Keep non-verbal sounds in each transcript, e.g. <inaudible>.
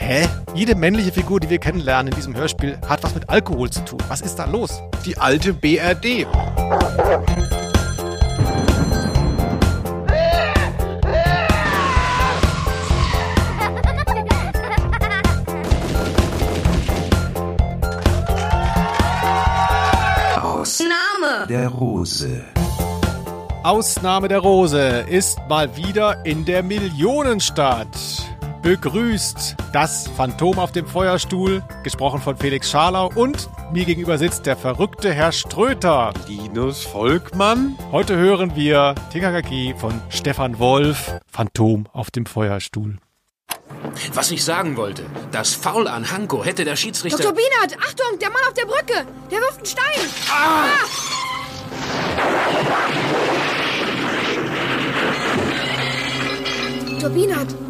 Hä? Jede männliche Figur, die wir kennenlernen in diesem Hörspiel, hat was mit Alkohol zu tun. Was ist da los? Die alte BRD. Name. der Rose. Ausnahme der Rose ist mal wieder in der Millionenstadt. Begrüßt das Phantom auf dem Feuerstuhl, gesprochen von Felix Scharlau und mir gegenüber sitzt der verrückte Herr Ströter. Linus Volkmann. Heute hören wir TKKG von Stefan Wolf, Phantom auf dem Feuerstuhl. Was ich sagen wollte, das Foul an Hanko hätte der Schiedsrichter... Dr. Bienert, Achtung, der Mann auf der Brücke. Der wirft einen Stein. Ah! Dr. Bienert.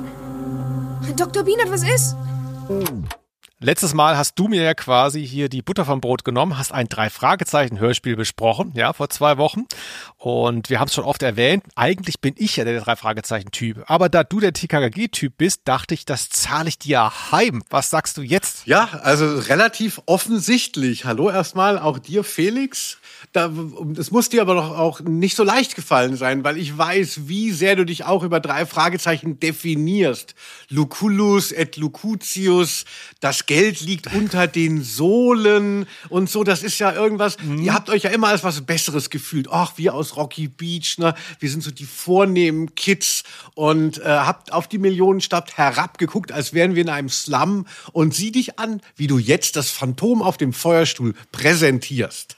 Dr. Bienert, was ist? Letztes Mal hast du mir ja quasi hier die Butter vom Brot genommen, hast ein Drei-Fragezeichen-Hörspiel besprochen, ja, vor zwei Wochen. Und wir haben es schon oft erwähnt, eigentlich bin ich ja der Drei-Fragezeichen-Typ. Aber da du der TKKG-Typ bist, dachte ich, das zahle ich dir heim. Was sagst du jetzt? Ja, also relativ offensichtlich. Hallo erstmal auch dir, Felix. Da, es muss dir aber doch auch nicht so leicht gefallen sein, weil ich weiß, wie sehr du dich auch über drei Fragezeichen definierst. Lucullus et Lucutius, das Geld liegt unter den Sohlen und so. Das ist ja irgendwas. Ihr habt euch ja immer als was Besseres gefühlt. Ach, wir aus Rocky Beach, ne? Wir sind so die vornehmen Kids und äh, habt auf die Millionenstadt herabgeguckt, als wären wir in einem Slum. Und sieh dich an, wie du jetzt das Phantom auf dem Feuerstuhl präsentierst.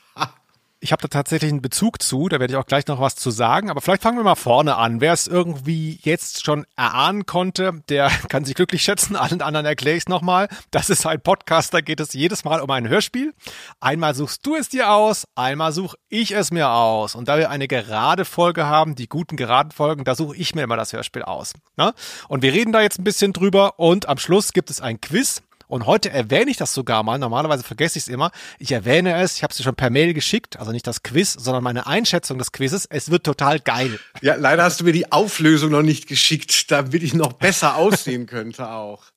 Ich habe da tatsächlich einen Bezug zu, da werde ich auch gleich noch was zu sagen, aber vielleicht fangen wir mal vorne an. Wer es irgendwie jetzt schon erahnen konnte, der <laughs> kann sich glücklich schätzen. Allen anderen erkläre ich es nochmal. Das ist ein Podcast, da geht es jedes Mal um ein Hörspiel. Einmal suchst du es dir aus, einmal suche ich es mir aus. Und da wir eine gerade Folge haben, die guten geraden Folgen, da suche ich mir immer das Hörspiel aus. Ne? Und wir reden da jetzt ein bisschen drüber und am Schluss gibt es ein Quiz. Und heute erwähne ich das sogar mal. Normalerweise vergesse ich es immer. Ich erwähne es. Ich habe es dir schon per Mail geschickt. Also nicht das Quiz, sondern meine Einschätzung des Quizzes. Es wird total geil. Ja, leider hast du mir die Auflösung noch nicht geschickt, damit ich noch besser aussehen könnte auch.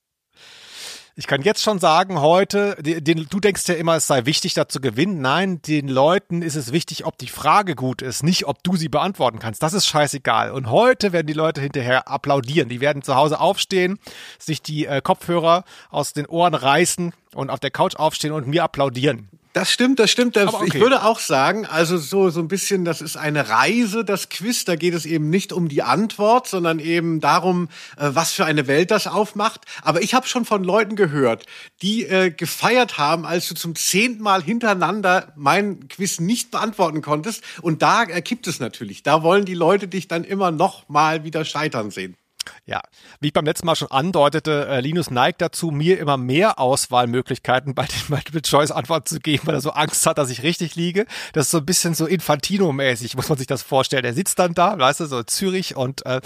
Ich kann jetzt schon sagen, heute, den, du denkst ja immer, es sei wichtig, da zu gewinnen. Nein, den Leuten ist es wichtig, ob die Frage gut ist, nicht ob du sie beantworten kannst. Das ist scheißegal. Und heute werden die Leute hinterher applaudieren. Die werden zu Hause aufstehen, sich die äh, Kopfhörer aus den Ohren reißen und auf der Couch aufstehen und mir applaudieren. Das stimmt, das stimmt. Das, okay. Ich würde auch sagen, also so, so ein bisschen, das ist eine Reise, das Quiz. Da geht es eben nicht um die Antwort, sondern eben darum, äh, was für eine Welt das aufmacht. Aber ich habe schon von Leuten gehört, die äh, gefeiert haben, als du zum zehnten Mal hintereinander mein Quiz nicht beantworten konntest. Und da äh, gibt es natürlich. Da wollen die Leute dich dann immer noch mal wieder scheitern sehen. Ja, wie ich beim letzten Mal schon andeutete, äh, Linus neigt dazu, mir immer mehr Auswahlmöglichkeiten bei den <laughs> Multiple-Choice-Antworten zu geben, weil er so Angst hat, dass ich richtig liege. Das ist so ein bisschen so Infantino-mäßig, muss man sich das vorstellen. Er sitzt dann da, weißt du, so in Zürich und äh,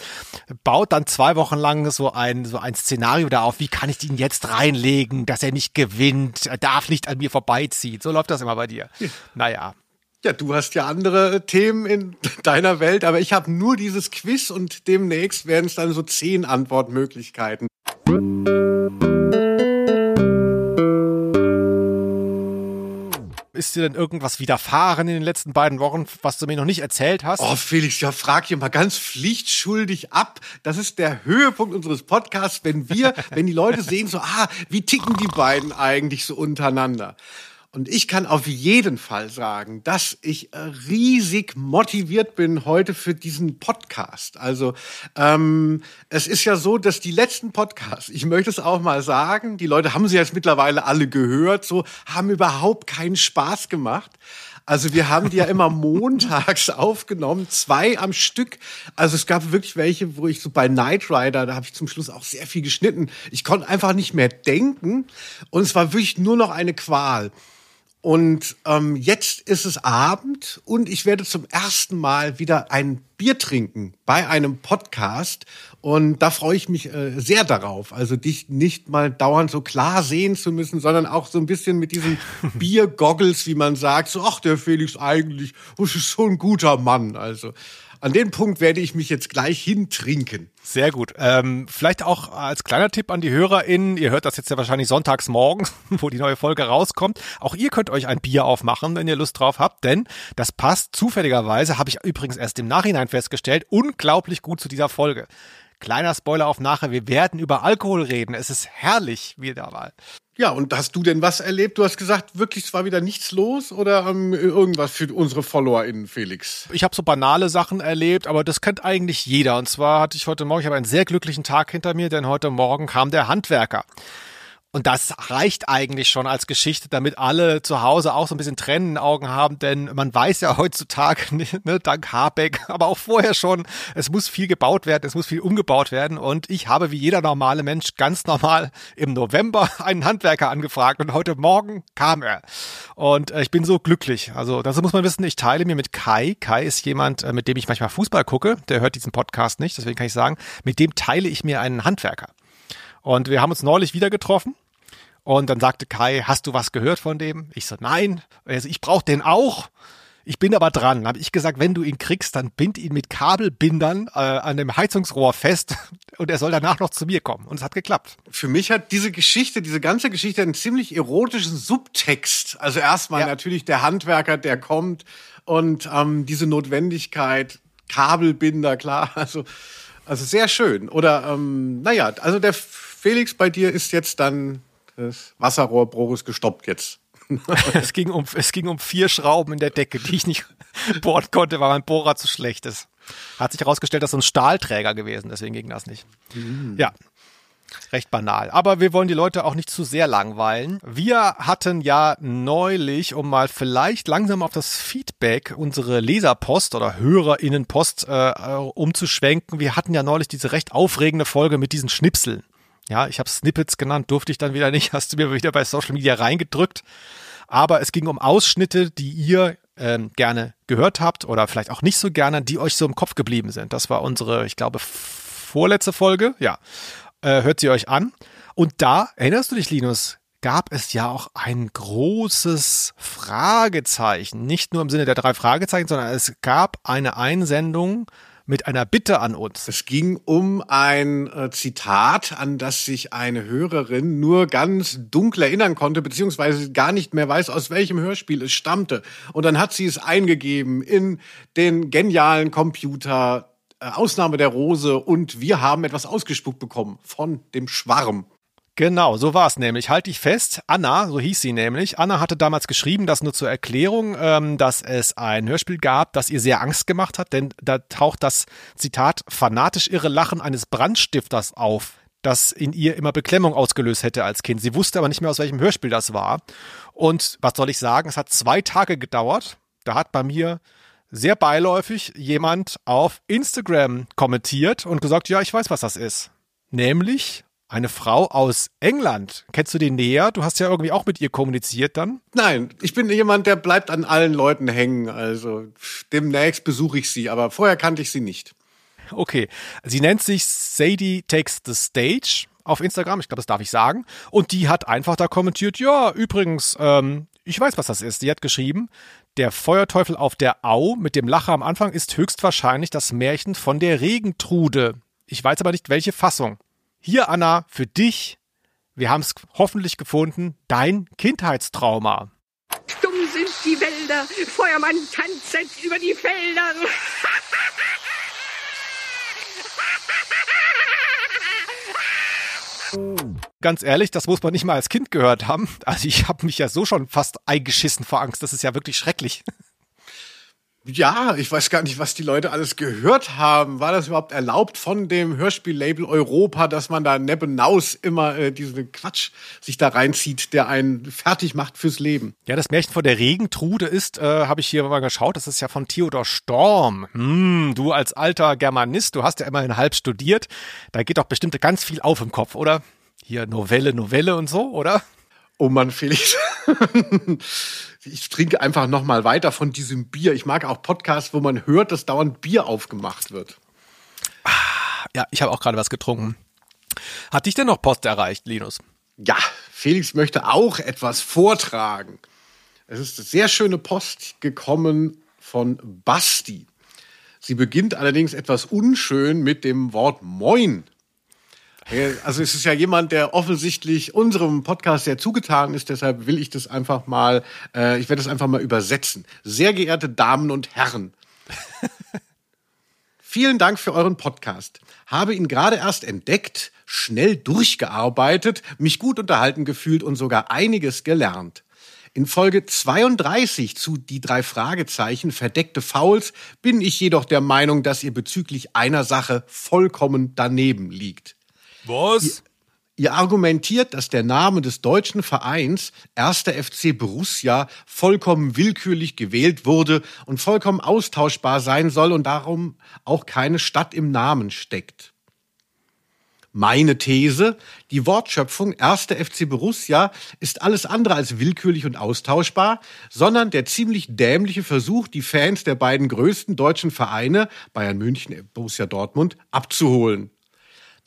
baut dann zwei Wochen lang so ein, so ein Szenario da auf, wie kann ich ihn jetzt reinlegen, dass er nicht gewinnt, er darf nicht an mir vorbeiziehen. So läuft das immer bei dir. Naja, Ja, du hast ja andere Themen in <laughs> deiner Welt, aber ich habe nur dieses Quiz und demnächst werden es dann so zehn Antwortmöglichkeiten. ist dir denn irgendwas widerfahren in den letzten beiden Wochen, was du mir noch nicht erzählt hast? Oh, Felix, ja, frag hier mal ganz pflichtschuldig ab. Das ist der Höhepunkt unseres Podcasts, wenn wir, <laughs> wenn die Leute sehen, so, ah, wie ticken die beiden eigentlich so untereinander? Und ich kann auf jeden Fall sagen, dass ich äh, riesig motiviert bin heute für diesen Podcast. Also ähm, es ist ja so, dass die letzten Podcasts, ich möchte es auch mal sagen, die Leute haben sie jetzt mittlerweile alle gehört, so haben überhaupt keinen Spaß gemacht. Also wir haben die ja immer <laughs> montags aufgenommen, zwei am Stück. Also es gab wirklich welche, wo ich so bei Knight Rider, da habe ich zum Schluss auch sehr viel geschnitten. Ich konnte einfach nicht mehr denken und es war wirklich nur noch eine Qual. Und ähm, jetzt ist es Abend und ich werde zum ersten Mal wieder ein Bier trinken bei einem Podcast. Und da freue ich mich äh, sehr darauf. Also dich nicht mal dauernd so klar sehen zu müssen, sondern auch so ein bisschen mit diesen <laughs> Biergoggles, wie man sagt. So, ach, der Felix eigentlich, das ist so ein guter Mann. Also an den Punkt werde ich mich jetzt gleich hintrinken. Sehr gut. Ähm, vielleicht auch als kleiner Tipp an die HörerInnen, ihr hört das jetzt ja wahrscheinlich sonntags morgens, <laughs> wo die neue Folge rauskommt. Auch ihr könnt euch ein Bier aufmachen, wenn ihr Lust drauf habt, denn das passt zufälligerweise, habe ich übrigens erst im Nachhinein festgestellt, unglaublich gut zu dieser Folge. Kleiner Spoiler auf nachher, wir werden über Alkohol reden. Es ist herrlich wieder mal. Ja, und hast du denn was erlebt? Du hast gesagt, wirklich es war wieder nichts los oder ähm, irgendwas für unsere FollowerInnen, Felix? Ich habe so banale Sachen erlebt, aber das kennt eigentlich jeder. Und zwar hatte ich heute Morgen, ich habe einen sehr glücklichen Tag hinter mir, denn heute Morgen kam der Handwerker. Und das reicht eigentlich schon als Geschichte, damit alle zu Hause auch so ein bisschen Tränen in Augen haben, denn man weiß ja heutzutage, <laughs> ne, dank Habeck, aber auch vorher schon, es muss viel gebaut werden, es muss viel umgebaut werden und ich habe wie jeder normale Mensch ganz normal im November <laughs> einen Handwerker angefragt und heute Morgen kam er. Und äh, ich bin so glücklich. Also dazu muss man wissen, ich teile mir mit Kai, Kai ist jemand, äh, mit dem ich manchmal Fußball gucke, der hört diesen Podcast nicht, deswegen kann ich sagen, mit dem teile ich mir einen Handwerker. Und wir haben uns neulich wieder getroffen. Und dann sagte Kai, hast du was gehört von dem? Ich so, nein. Also ich brauche den auch. Ich bin aber dran. Habe ich gesagt, wenn du ihn kriegst, dann bind ihn mit Kabelbindern äh, an dem Heizungsrohr fest <laughs> und er soll danach noch zu mir kommen. Und es hat geklappt. Für mich hat diese Geschichte, diese ganze Geschichte einen ziemlich erotischen Subtext. Also erstmal ja. natürlich der Handwerker, der kommt und ähm, diese Notwendigkeit, Kabelbinder, klar. <laughs> Also, also sehr schön. Oder ähm, naja, also der Felix bei dir ist jetzt dann das Wasserrohrbruch ist gestoppt jetzt. <laughs> es, ging um, es ging um vier Schrauben in der Decke, die ich nicht <laughs> bohren konnte, weil mein Bohrer zu schlecht ist. Hat sich herausgestellt, dass so ein Stahlträger gewesen, deswegen ging das nicht. Mhm. Ja, recht banal. Aber wir wollen die Leute auch nicht zu sehr langweilen. Wir hatten ja neulich, um mal vielleicht langsam auf das Feedback, unsere Leserpost oder Hörerinnenpost äh, äh umzuschwenken. Wir hatten ja neulich diese recht aufregende Folge mit diesen Schnipseln. Ja, ich habe Snippets genannt, durfte ich dann wieder nicht, <laughs> hast du mir wieder bei Social Media reingedrückt. Aber es ging um Ausschnitte, die ihr ähm, gerne gehört habt oder vielleicht auch nicht so gerne, die euch so im Kopf geblieben sind. Das war unsere, ich glaube, vorletzte Folge. Ja, äh, hört sie euch an. Und da, erinnerst du dich, Linus, gab es ja auch ein großes Fragezeichen. Nicht nur im Sinne der drei Fragezeichen, sondern es gab eine Einsendung mit einer Bitte an uns. Es ging um ein äh, Zitat, an das sich eine Hörerin nur ganz dunkel erinnern konnte, beziehungsweise gar nicht mehr weiß, aus welchem Hörspiel es stammte. Und dann hat sie es eingegeben in den genialen Computer äh, Ausnahme der Rose und wir haben etwas ausgespuckt bekommen von dem Schwarm. Genau, so war es nämlich. Halte ich fest. Anna, so hieß sie nämlich. Anna hatte damals geschrieben, das nur zur Erklärung, ähm, dass es ein Hörspiel gab, das ihr sehr Angst gemacht hat, denn da taucht das Zitat fanatisch irre Lachen eines Brandstifters auf das in ihr immer Beklemmung ausgelöst hätte als Kind. Sie wusste aber nicht mehr, aus welchem Hörspiel das war. Und was soll ich sagen? Es hat zwei Tage gedauert. Da hat bei mir sehr beiläufig jemand auf Instagram kommentiert und gesagt, ja, ich weiß, was das ist. Nämlich eine Frau aus England. Kennst du die näher? Du hast ja irgendwie auch mit ihr kommuniziert dann. Nein, ich bin jemand, der bleibt an allen Leuten hängen. Also demnächst besuche ich sie, aber vorher kannte ich sie nicht. Okay. Sie nennt sich Sadie Takes the Stage auf Instagram. Ich glaube, das darf ich sagen. Und die hat einfach da kommentiert, ja, übrigens, ähm, ich weiß, was das ist. Die hat geschrieben, der Feuerteufel auf der Au mit dem Lacher am Anfang ist höchstwahrscheinlich das Märchen von der Regentrude. Ich weiß aber nicht, welche Fassung. Hier, Anna, für dich. Wir haben es hoffentlich gefunden. Dein Kindheitstrauma. Dumm sind die Wälder. Feuermann tanzt über die Felder. <laughs> Ganz ehrlich, das muss man nicht mal als Kind gehört haben. Also ich habe mich ja so schon fast eingeschissen vor Angst. Das ist ja wirklich schrecklich. Ja, ich weiß gar nicht, was die Leute alles gehört haben. War das überhaupt erlaubt von dem Hörspiellabel Europa, dass man da nebenaus immer äh, diesen Quatsch sich da reinzieht, der einen fertig macht fürs Leben? Ja, das Märchen von der Regentrude ist, äh, habe ich hier mal geschaut, das ist ja von Theodor Storm. Hm, du als alter Germanist, du hast ja immerhin halb studiert. Da geht doch bestimmt ganz viel auf im Kopf, oder? Hier Novelle, Novelle und so, oder? Oh Mann, Felix. <laughs> ich trinke einfach noch mal weiter von diesem Bier. Ich mag auch Podcasts, wo man hört, dass dauernd Bier aufgemacht wird. Ah, ja, ich habe auch gerade was getrunken. Hat dich denn noch Post erreicht, Linus? Ja, Felix möchte auch etwas vortragen. Es ist eine sehr schöne Post gekommen von Basti. Sie beginnt allerdings etwas unschön mit dem Wort Moin. Also es ist ja jemand, der offensichtlich unserem Podcast sehr zugetan ist, deshalb will ich das einfach mal, äh, ich werde das einfach mal übersetzen. Sehr geehrte Damen und Herren, <laughs> vielen Dank für euren Podcast. Habe ihn gerade erst entdeckt, schnell durchgearbeitet, mich gut unterhalten gefühlt und sogar einiges gelernt. In Folge 32 zu Die drei Fragezeichen verdeckte Fouls bin ich jedoch der Meinung, dass ihr bezüglich einer Sache vollkommen daneben liegt. Was? Ihr argumentiert, dass der Name des deutschen Vereins 1. FC Borussia vollkommen willkürlich gewählt wurde und vollkommen austauschbar sein soll und darum auch keine Stadt im Namen steckt. Meine These, die Wortschöpfung 1. FC Borussia ist alles andere als willkürlich und austauschbar, sondern der ziemlich dämliche Versuch, die Fans der beiden größten deutschen Vereine, Bayern München, Borussia Dortmund, abzuholen.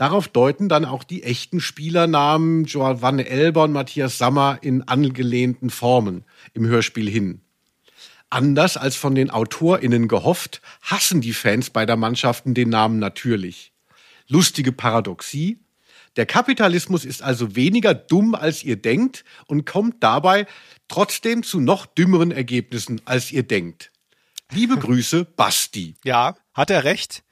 Darauf deuten dann auch die echten Spielernamen Giovanni Elber und Matthias Sammer in angelehnten Formen im Hörspiel hin. Anders als von den AutorInnen gehofft, hassen die Fans beider Mannschaften den Namen natürlich. Lustige Paradoxie. Der Kapitalismus ist also weniger dumm, als ihr denkt und kommt dabei trotzdem zu noch dümmeren Ergebnissen, als ihr denkt. Liebe Grüße, Basti. Ja, hat er recht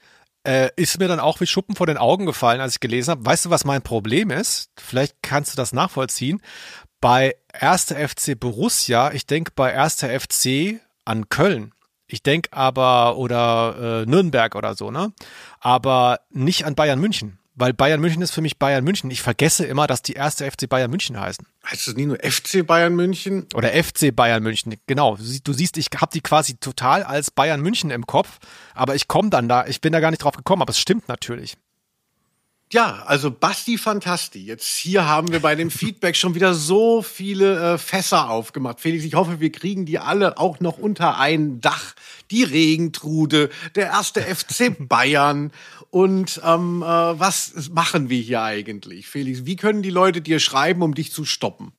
äh, ist mir dann auch wie Schuppen vor den Augen gefallen, als ich gelesen habe. Weißt du, was mein Problem ist? Vielleicht kannst du das nachvollziehen. Bei 1. FC Borussia, ich denke bei 1. FC an Köln. Ich denke aber, oder äh, Nürnberg oder so, ne? Aber nicht an Bayern München. Weil Bayern München ist für mich Bayern München. Ich vergesse immer, dass die erste FC Bayern München heißen. Heißt es nie nur FC Bayern München? Oder FC Bayern München, genau. Du siehst, ich habe die quasi total als Bayern München im Kopf, aber ich komme dann da, ich bin da gar nicht drauf gekommen, aber es stimmt natürlich. Ja, also Basti Fantasti. Jetzt hier haben wir bei dem <laughs> Feedback schon wieder so viele äh, Fässer aufgemacht. Felix, ich hoffe, wir kriegen die alle auch noch unter ein Dach. Die Regentrude, der erste FC <laughs> Bayern. Und ähm, äh, was machen wir hier eigentlich, Felix? Wie können die Leute dir schreiben, um dich zu stoppen?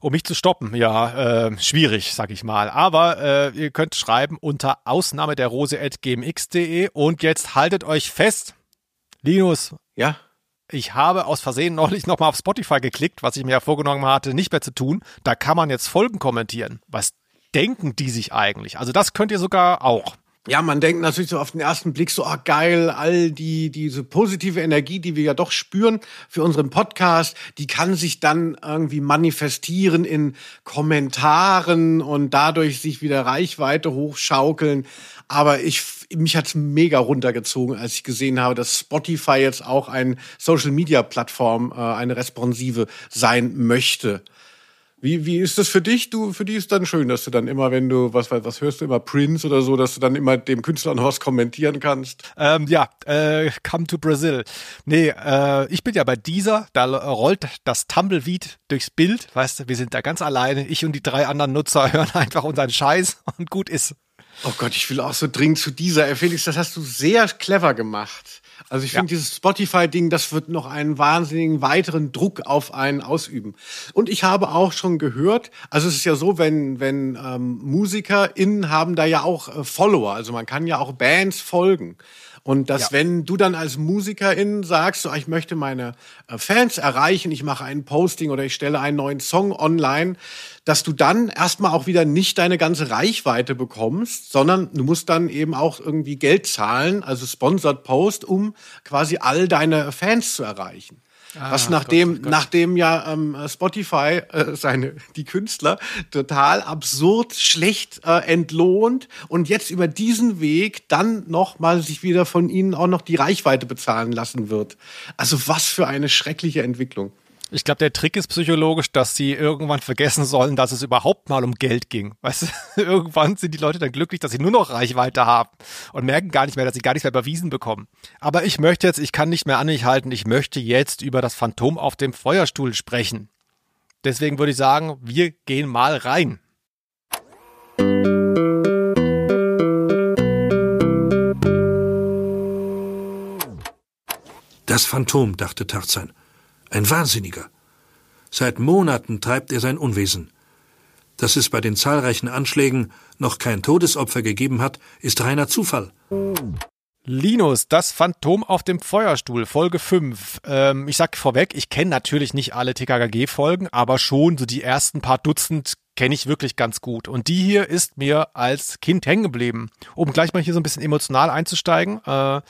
um mich zu stoppen. Ja, äh, schwierig, sag ich mal. Aber äh, ihr könnt schreiben unter Ausnahme der Rose.gmx.de und jetzt haltet euch fest. Linus, ja. Ich habe aus Versehen neulich nochmal auf Spotify geklickt, was ich mir ja vorgenommen hatte, nicht mehr zu tun. Da kann man jetzt Folgen kommentieren. Was denken die sich eigentlich? Also das könnt ihr sogar auch. Ja, man denkt natürlich so auf den ersten Blick so, ah geil, all die diese positive Energie, die wir ja doch spüren für unseren Podcast, die kann sich dann irgendwie manifestieren in Kommentaren und dadurch sich wieder Reichweite hochschaukeln. Aber ich mich hat's mega runtergezogen, als ich gesehen habe, dass Spotify jetzt auch ein Social Media Plattform, äh, eine responsive sein möchte. Wie, wie ist das für dich? Du, für dich ist dann schön, dass du dann immer, wenn du, was, was hörst du immer, Prince oder so, dass du dann immer dem Künstler noch was kommentieren kannst? Ähm, ja, äh, come to Brazil. Nee, äh, ich bin ja bei dieser, da rollt das Tumbleweed durchs Bild, weißt du, wir sind da ganz alleine, ich und die drei anderen Nutzer <laughs> hören einfach unseren Scheiß und gut ist. Oh Gott, ich will auch so dringend zu dieser. Felix, das hast du sehr clever gemacht. Also ich finde, ja. dieses Spotify-Ding, das wird noch einen wahnsinnigen weiteren Druck auf einen ausüben. Und ich habe auch schon gehört, also es ist ja so, wenn, wenn ähm, MusikerInnen haben da ja auch äh, Follower, also man kann ja auch Bands folgen. Und dass, ja. wenn du dann als Musikerin sagst, so, ich möchte meine äh, Fans erreichen, ich mache ein Posting oder ich stelle einen neuen Song online, dass du dann erstmal auch wieder nicht deine ganze Reichweite bekommst, sondern du musst dann eben auch irgendwie Geld zahlen, also Sponsored Post, um quasi all deine Fans zu erreichen. Ah, was nachdem, Gott, Gott. nachdem ja ähm, Spotify äh, seine die Künstler total absurd schlecht äh, entlohnt und jetzt über diesen Weg dann noch mal sich wieder von ihnen auch noch die Reichweite bezahlen lassen wird. Also was für eine schreckliche Entwicklung. Ich glaube, der Trick ist psychologisch, dass sie irgendwann vergessen sollen, dass es überhaupt mal um Geld ging. Weißt du, <laughs> irgendwann sind die Leute dann glücklich, dass sie nur noch Reichweite haben und merken gar nicht mehr, dass sie gar nichts mehr überwiesen bekommen. Aber ich möchte jetzt, ich kann nicht mehr an mich halten, ich möchte jetzt über das Phantom auf dem Feuerstuhl sprechen. Deswegen würde ich sagen, wir gehen mal rein. Das Phantom, dachte Tarzan. Ein Wahnsinniger. Seit Monaten treibt er sein Unwesen. Dass es bei den zahlreichen Anschlägen noch kein Todesopfer gegeben hat, ist reiner Zufall. Linus, das Phantom auf dem Feuerstuhl, Folge 5. Ähm, ich sag vorweg, ich kenne natürlich nicht alle TKKG-Folgen, aber schon so die ersten paar Dutzend kenne ich wirklich ganz gut. Und die hier ist mir als Kind hängen geblieben. Um gleich mal hier so ein bisschen emotional einzusteigen. Äh,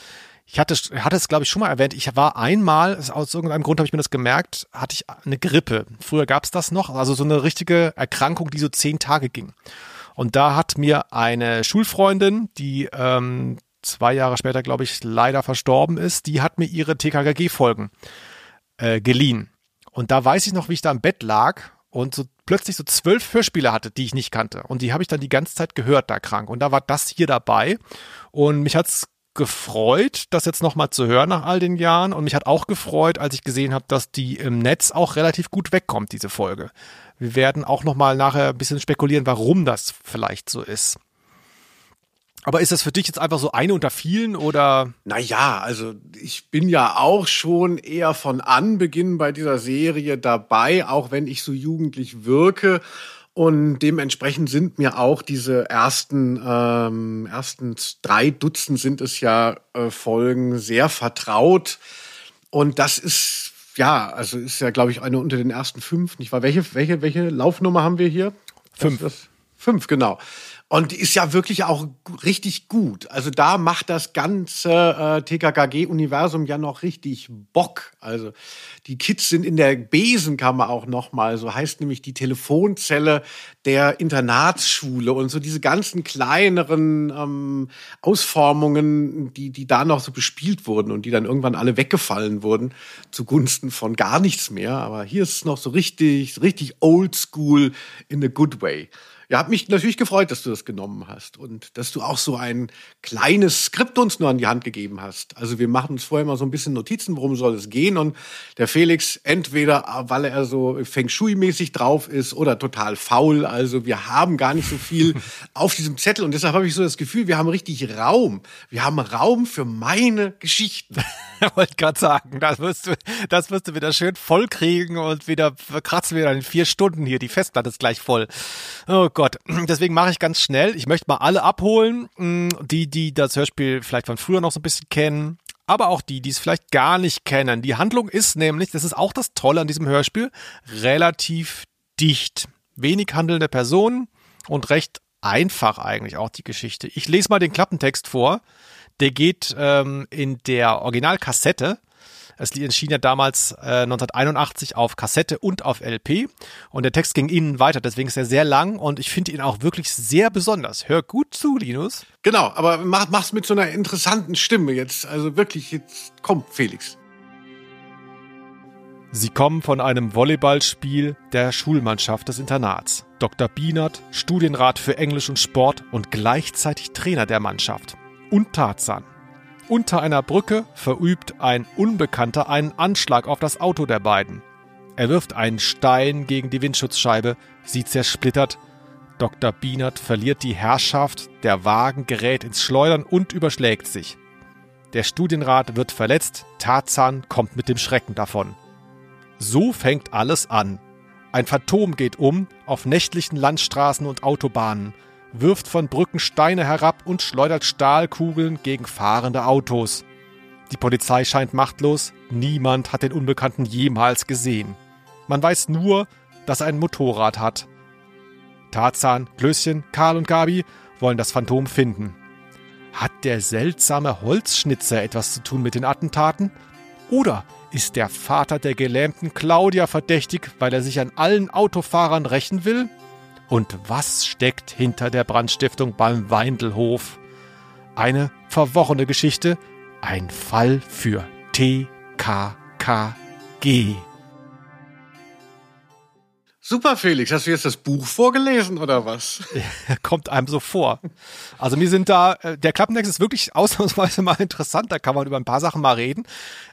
ich hatte, hatte es, glaube ich, schon mal erwähnt. Ich war einmal, aus irgendeinem Grund habe ich mir das gemerkt, hatte ich eine Grippe. Früher gab es das noch, also so eine richtige Erkrankung, die so zehn Tage ging. Und da hat mir eine Schulfreundin, die ähm, zwei Jahre später, glaube ich, leider verstorben ist, die hat mir ihre TKKG-Folgen äh, geliehen. Und da weiß ich noch, wie ich da im Bett lag und so plötzlich so zwölf Hörspiele hatte, die ich nicht kannte. Und die habe ich dann die ganze Zeit gehört, da krank. Und da war das hier dabei. Und mich hat's gefreut, das jetzt nochmal zu hören nach all den Jahren. Und mich hat auch gefreut, als ich gesehen habe, dass die im Netz auch relativ gut wegkommt, diese Folge. Wir werden auch nochmal nachher ein bisschen spekulieren, warum das vielleicht so ist. Aber ist das für dich jetzt einfach so eine unter vielen oder? Naja, also ich bin ja auch schon eher von Anbeginn bei dieser Serie dabei, auch wenn ich so jugendlich wirke. Und dementsprechend sind mir auch diese ersten, ähm, ersten drei Dutzend sind es ja äh, Folgen sehr vertraut. Und das ist, ja, also ist ja, glaube ich, eine unter den ersten fünf, nicht wahr? Welche, welche, welche Laufnummer haben wir hier? Fünf. fünf, genau. Und die ist ja wirklich auch richtig gut. Also da macht das ganze äh, TKKG-Universum ja noch richtig Bock. Also die Kids sind in der Besenkammer auch noch mal. So heißt nämlich die Telefonzelle der Internatsschule und so diese ganzen kleineren ähm, Ausformungen, die die da noch so bespielt wurden und die dann irgendwann alle weggefallen wurden zugunsten von gar nichts mehr. Aber hier ist es noch so richtig, richtig Old School in a good way. Ja, hat mich natürlich gefreut, dass du das genommen hast und dass du auch so ein kleines Skript uns nur an die Hand gegeben hast. Also wir machen uns vorher mal so ein bisschen Notizen, worum soll es gehen und der Felix entweder, weil er so Feng Shui-mäßig drauf ist oder total faul. Also wir haben gar nicht so viel <laughs> auf diesem Zettel und deshalb habe ich so das Gefühl, wir haben richtig Raum. Wir haben Raum für meine Geschichten. <laughs> Wollte gerade sagen, das wirst du, das wirst du wieder schön voll kriegen und wieder kratzen wir dann in vier Stunden hier. Die Festplatte ist gleich voll. Oh Gott. Deswegen mache ich ganz schnell. Ich möchte mal alle abholen, mm, die, die das Hörspiel vielleicht von früher noch so ein bisschen kennen. Aber auch die, die es vielleicht gar nicht kennen. Die Handlung ist nämlich, das ist auch das Tolle an diesem Hörspiel, relativ dicht. Wenig handelnde Personen und recht einfach eigentlich auch die Geschichte. Ich lese mal den Klappentext vor. Der geht ähm, in der Originalkassette es erschien ja damals äh, 1981 auf Kassette und auf LP und der Text ging innen weiter, deswegen ist er sehr lang und ich finde ihn auch wirklich sehr besonders. Hör gut zu, Linus. Genau, aber mach, mach's mit so einer interessanten Stimme jetzt. Also wirklich, jetzt komm, Felix. Sie kommen von einem Volleyballspiel der Schulmannschaft des Internats. Dr. Bienert, Studienrat für Englisch und Sport und gleichzeitig Trainer der Mannschaft. Und Tarzan, unter einer Brücke verübt ein Unbekannter einen Anschlag auf das Auto der beiden. Er wirft einen Stein gegen die Windschutzscheibe, sie zersplittert. Dr. Bienert verliert die Herrschaft, der Wagen gerät ins Schleudern und überschlägt sich. Der Studienrat wird verletzt, Tarzan kommt mit dem Schrecken davon. So fängt alles an. Ein Phantom geht um auf nächtlichen Landstraßen und Autobahnen wirft von Brücken Steine herab und schleudert Stahlkugeln gegen fahrende Autos. Die Polizei scheint machtlos, niemand hat den Unbekannten jemals gesehen. Man weiß nur, dass er ein Motorrad hat. Tarzan, Klößchen, Karl und Gabi wollen das Phantom finden. Hat der seltsame Holzschnitzer etwas zu tun mit den Attentaten? Oder ist der Vater der gelähmten Claudia verdächtig, weil er sich an allen Autofahrern rächen will? Und was steckt hinter der Brandstiftung beim Weindelhof? Eine verworrene Geschichte, ein Fall für TKKG. Super, Felix. Hast du jetzt das Buch vorgelesen oder was? <laughs> Kommt einem so vor. Also mir sind da, äh, der Klappentext ist wirklich <laughs> ausnahmsweise mal interessant. Da kann man über ein paar Sachen mal reden.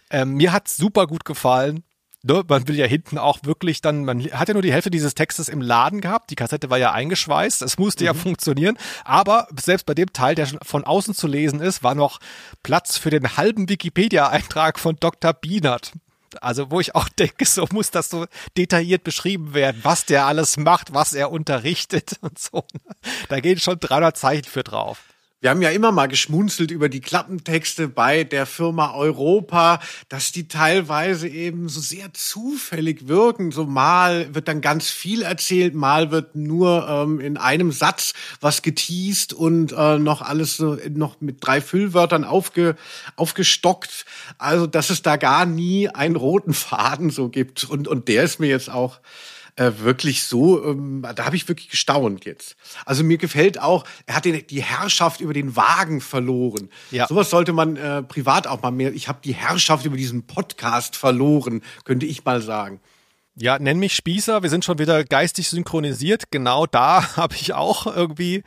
Ähm, mir hat's super gut gefallen ne, man will ja hinten auch wirklich dann, man hat ja nur die Hälfte dieses Textes im Laden gehabt, die Kassette war ja eingeschweißt, es musste mhm. ja funktionieren, aber selbst bei dem Teil, der schon von außen zu lesen ist, war noch Platz für den halben Wikipedia-Eintrag von Dr. Bienert. Also wo ich auch denke, so muss das so detailliert beschrieben werden, was der alles macht, was er unterrichtet <laughs> und so. Da gehen schon 300 Zeichen für drauf. Wir haben ja immer mal geschmunzelt über die Klappentexte bei der Firma Europa, dass die teilweise eben so sehr zufällig wirken. So mal wird dann ganz viel erzählt, mal wird nur ähm, in einem Satz was geteased und äh, noch alles so noch mit drei Füllwörtern aufge, aufgestockt. Also, dass es da gar nie einen roten Faden so gibt. Und, und der ist mir jetzt auch äh, wirklich so, ähm, da habe ich wirklich gestaunt jetzt. Also mir gefällt auch, er hat den, die Herrschaft über den Wagen verloren. Ja. Sowas sollte man äh, privat auch mal mehr. Ich habe die Herrschaft über diesen Podcast verloren, könnte ich mal sagen. Ja, nenn mich Spießer, wir sind schon wieder geistig synchronisiert. Genau da <laughs> habe ich auch irgendwie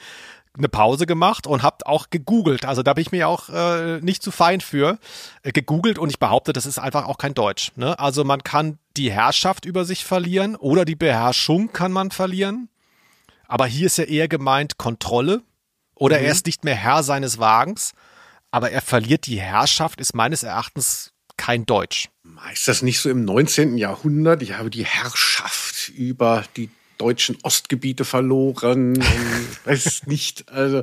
eine Pause gemacht und habe auch gegoogelt. Also da bin ich mir auch äh, nicht zu fein für äh, gegoogelt und ich behaupte, das ist einfach auch kein Deutsch. Ne? Also man kann die Herrschaft über sich verlieren oder die Beherrschung kann man verlieren. Aber hier ist ja eher gemeint Kontrolle oder Mhm. er ist nicht mehr Herr seines Wagens. Aber er verliert die Herrschaft, ist meines Erachtens kein Deutsch. Ist das nicht so im 19. Jahrhundert? Ich habe die Herrschaft über die deutschen Ostgebiete verloren. <laughs> weiß nicht. Also,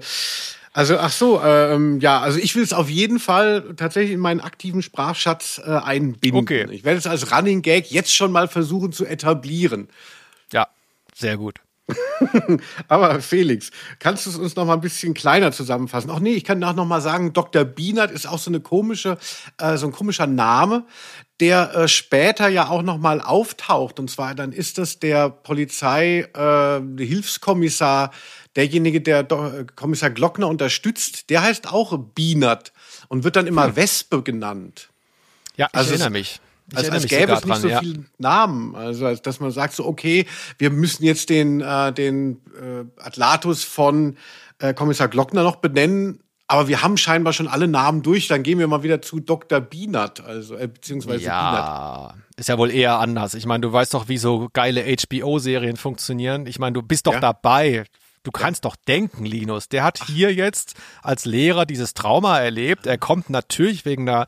also ach so, ähm, ja, also ich will es auf jeden Fall tatsächlich in meinen aktiven Sprachschatz äh, einbinden. Okay. Ich werde es als Running Gag jetzt schon mal versuchen zu etablieren. Ja, sehr gut. <laughs> Aber Felix, kannst du es uns noch mal ein bisschen kleiner zusammenfassen? Ach nee, ich kann auch noch mal sagen, Dr. Bienert ist auch so eine komische, äh, so ein komischer Name, der äh, später ja auch noch mal auftaucht. Und zwar dann ist das der Polizei äh, Hilfskommissar, derjenige, der äh, Kommissar Glockner unterstützt. Der heißt auch Bienert und wird dann immer Wespe genannt. Ja, ich Also es- erinnere mich. Ich Also als mich gäbe es nicht dran, so ja. viele Namen. Also als dass man sagt so, okay, wir müssen jetzt den, äh, den äh, Atlatus von äh, Kommissar Glockner noch benennen, aber wir haben scheinbar schon alle Namen durch. Dann gehen wir mal wieder zu Dr. Bienert, also äh, beziehungsweise Bienert. Ja, ist ja wohl eher anders. Ich meine, du weißt doch, wie so geile HBO-Serien funktionieren. Ich meine, du bist doch Ja. dabei. Du kannst doch denken, Linus. Der hat hier jetzt als Lehrer dieses Trauma erlebt. Er kommt natürlich wegen einer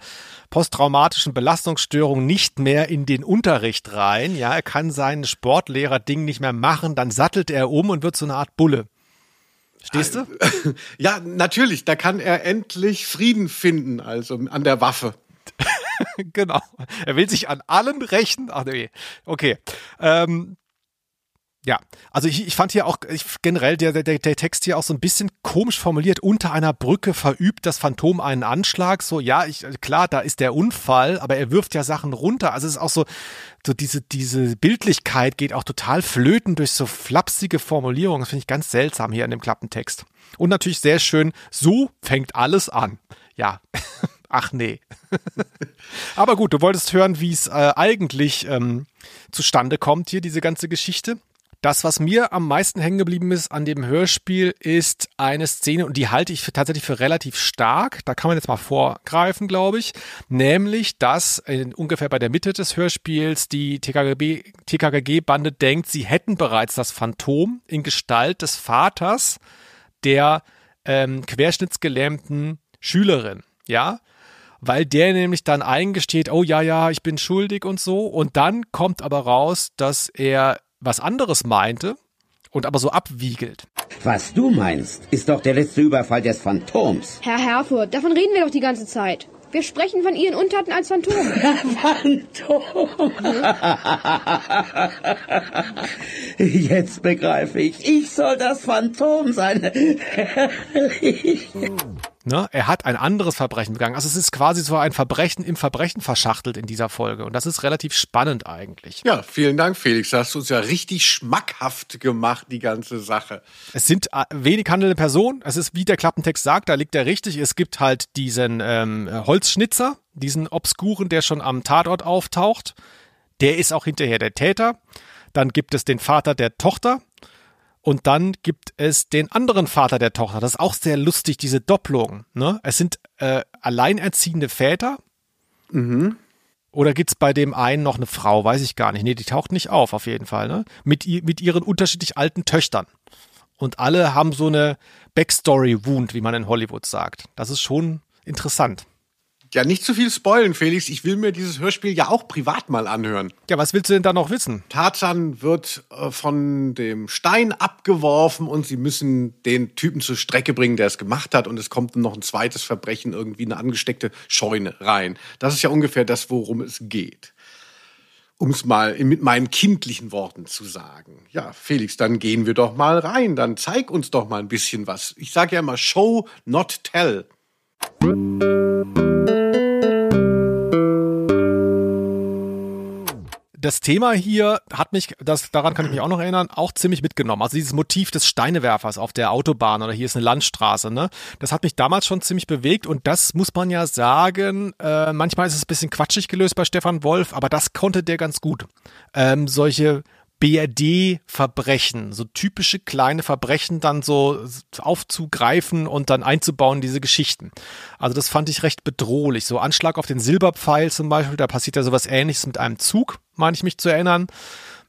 posttraumatischen Belastungsstörung nicht mehr in den Unterricht rein. Ja, er kann sein Sportlehrer-Ding nicht mehr machen. Dann sattelt er um und wird so eine Art Bulle. Stehst du? <laughs> Ja, natürlich, da kann er endlich Frieden finden, also an der Waffe. <laughs> genau. Er will sich an allen rächen. Ach nee. Okay. Ähm, ja, also ich, ich fand hier auch ich, generell der, der, der Text hier auch so ein bisschen komisch formuliert. Unter einer Brücke verübt das Phantom einen Anschlag. So, ja, ich, klar, da ist der Unfall, aber er wirft ja Sachen runter. Also es ist auch so, so diese, diese Bildlichkeit geht auch total flöten durch so flapsige Formulierungen. Das finde ich ganz seltsam hier in dem Klappentext. Und natürlich sehr schön, so fängt alles an. Ja. <laughs> Ach nee. <laughs> Aber gut, du wolltest hören, wie es äh, eigentlich ähm, zustande kommt hier, diese ganze Geschichte. Das, was mir am meisten hängen geblieben ist an dem Hörspiel, ist eine Szene, und die halte ich für, tatsächlich für relativ stark. Da kann man jetzt mal vorgreifen, glaube ich. Nämlich, dass in, ungefähr bei der Mitte des Hörspiels die TKKG TKKG-Bande denkt, sie hätten bereits das Phantom in Gestalt des Vaters der ähm, querschnittsgelähmten Schülerin. Ja, weil der nämlich dann eingesteht, oh ja, ja, ich bin schuldig und so. Und dann kommt aber raus, dass er was anderes meinte und aber so abwiegelt. Was du meinst, ist doch der letzte Überfall des Phantoms. Herr Herfurth, davon reden wir doch die ganze Zeit. Wir sprechen von Ihren Untaten als Phantom. <laughs> Phantom! Jetzt begreife ich. Ich soll das Phantom sein. Herrlich. Ne? Er hat ein anderes Verbrechen begangen. Also es ist quasi so ein Verbrechen im Verbrechen verschachtelt in dieser Folge. Und das ist relativ spannend eigentlich. Ja, vielen Dank, Felix. Da hast du uns ja richtig schmackhaft gemacht, die ganze Sache. Es sind äh, wenig handelnde Personen. Es ist, wie der Klappentext sagt, da liegt er richtig. Es gibt halt diesen ähm, Holzschnitzer, diesen Obskuren, der schon am Tatort auftaucht. Der ist auch hinterher der Täter. Dann gibt es den Vater der Tochter. Und dann gibt es den anderen Vater der Tochter. Das ist auch sehr lustig, diese Doppelung. Ne? Es sind äh, alleinerziehende Väter. Oder gibt's bei dem einen noch eine Frau? Weiß ich gar nicht. Nee, die taucht nicht auf, auf jeden Fall. Ne? Mit, mit ihren unterschiedlich alten Töchtern. Und alle haben so eine Backstory-Wound, wie man in Hollywood sagt. Das ist schon interessant. Ja, nicht zu viel spoilen, Felix. Ich will mir dieses Hörspiel ja auch privat mal anhören. Ja, was willst du denn da noch wissen? Tarzan wird äh, von dem Stein abgeworfen und sie müssen den Typen zur Strecke bringen, der es gemacht hat. Und es kommt noch ein zweites Verbrechen, irgendwie eine angesteckte Scheune rein. Das ist ja ungefähr das, worum es geht. Um es mal mit meinen kindlichen Worten zu sagen. Ja, Felix, dann gehen wir doch mal rein. Dann zeig uns doch mal ein bisschen was. Ich sage ja immer Show, not tell. Das Thema hier hat mich, das, daran kann ich mich auch noch erinnern, auch ziemlich mitgenommen. Also dieses Motiv des Steinewerfers auf der Autobahn oder hier ist eine Landstraße, ne? Das hat mich damals schon ziemlich bewegt und das muss man ja sagen, äh, manchmal ist es ein bisschen quatschig gelöst bei Stefan Wolf, aber das konnte der ganz gut. Ähm, solche BRD-Verbrechen, so typische kleine Verbrechen dann so aufzugreifen und dann einzubauen, diese Geschichten. Also das fand ich recht bedrohlich. So Anschlag auf den Silberpfeil zum Beispiel, da passiert ja sowas ähnliches mit einem Zug, meine ich mich zu erinnern.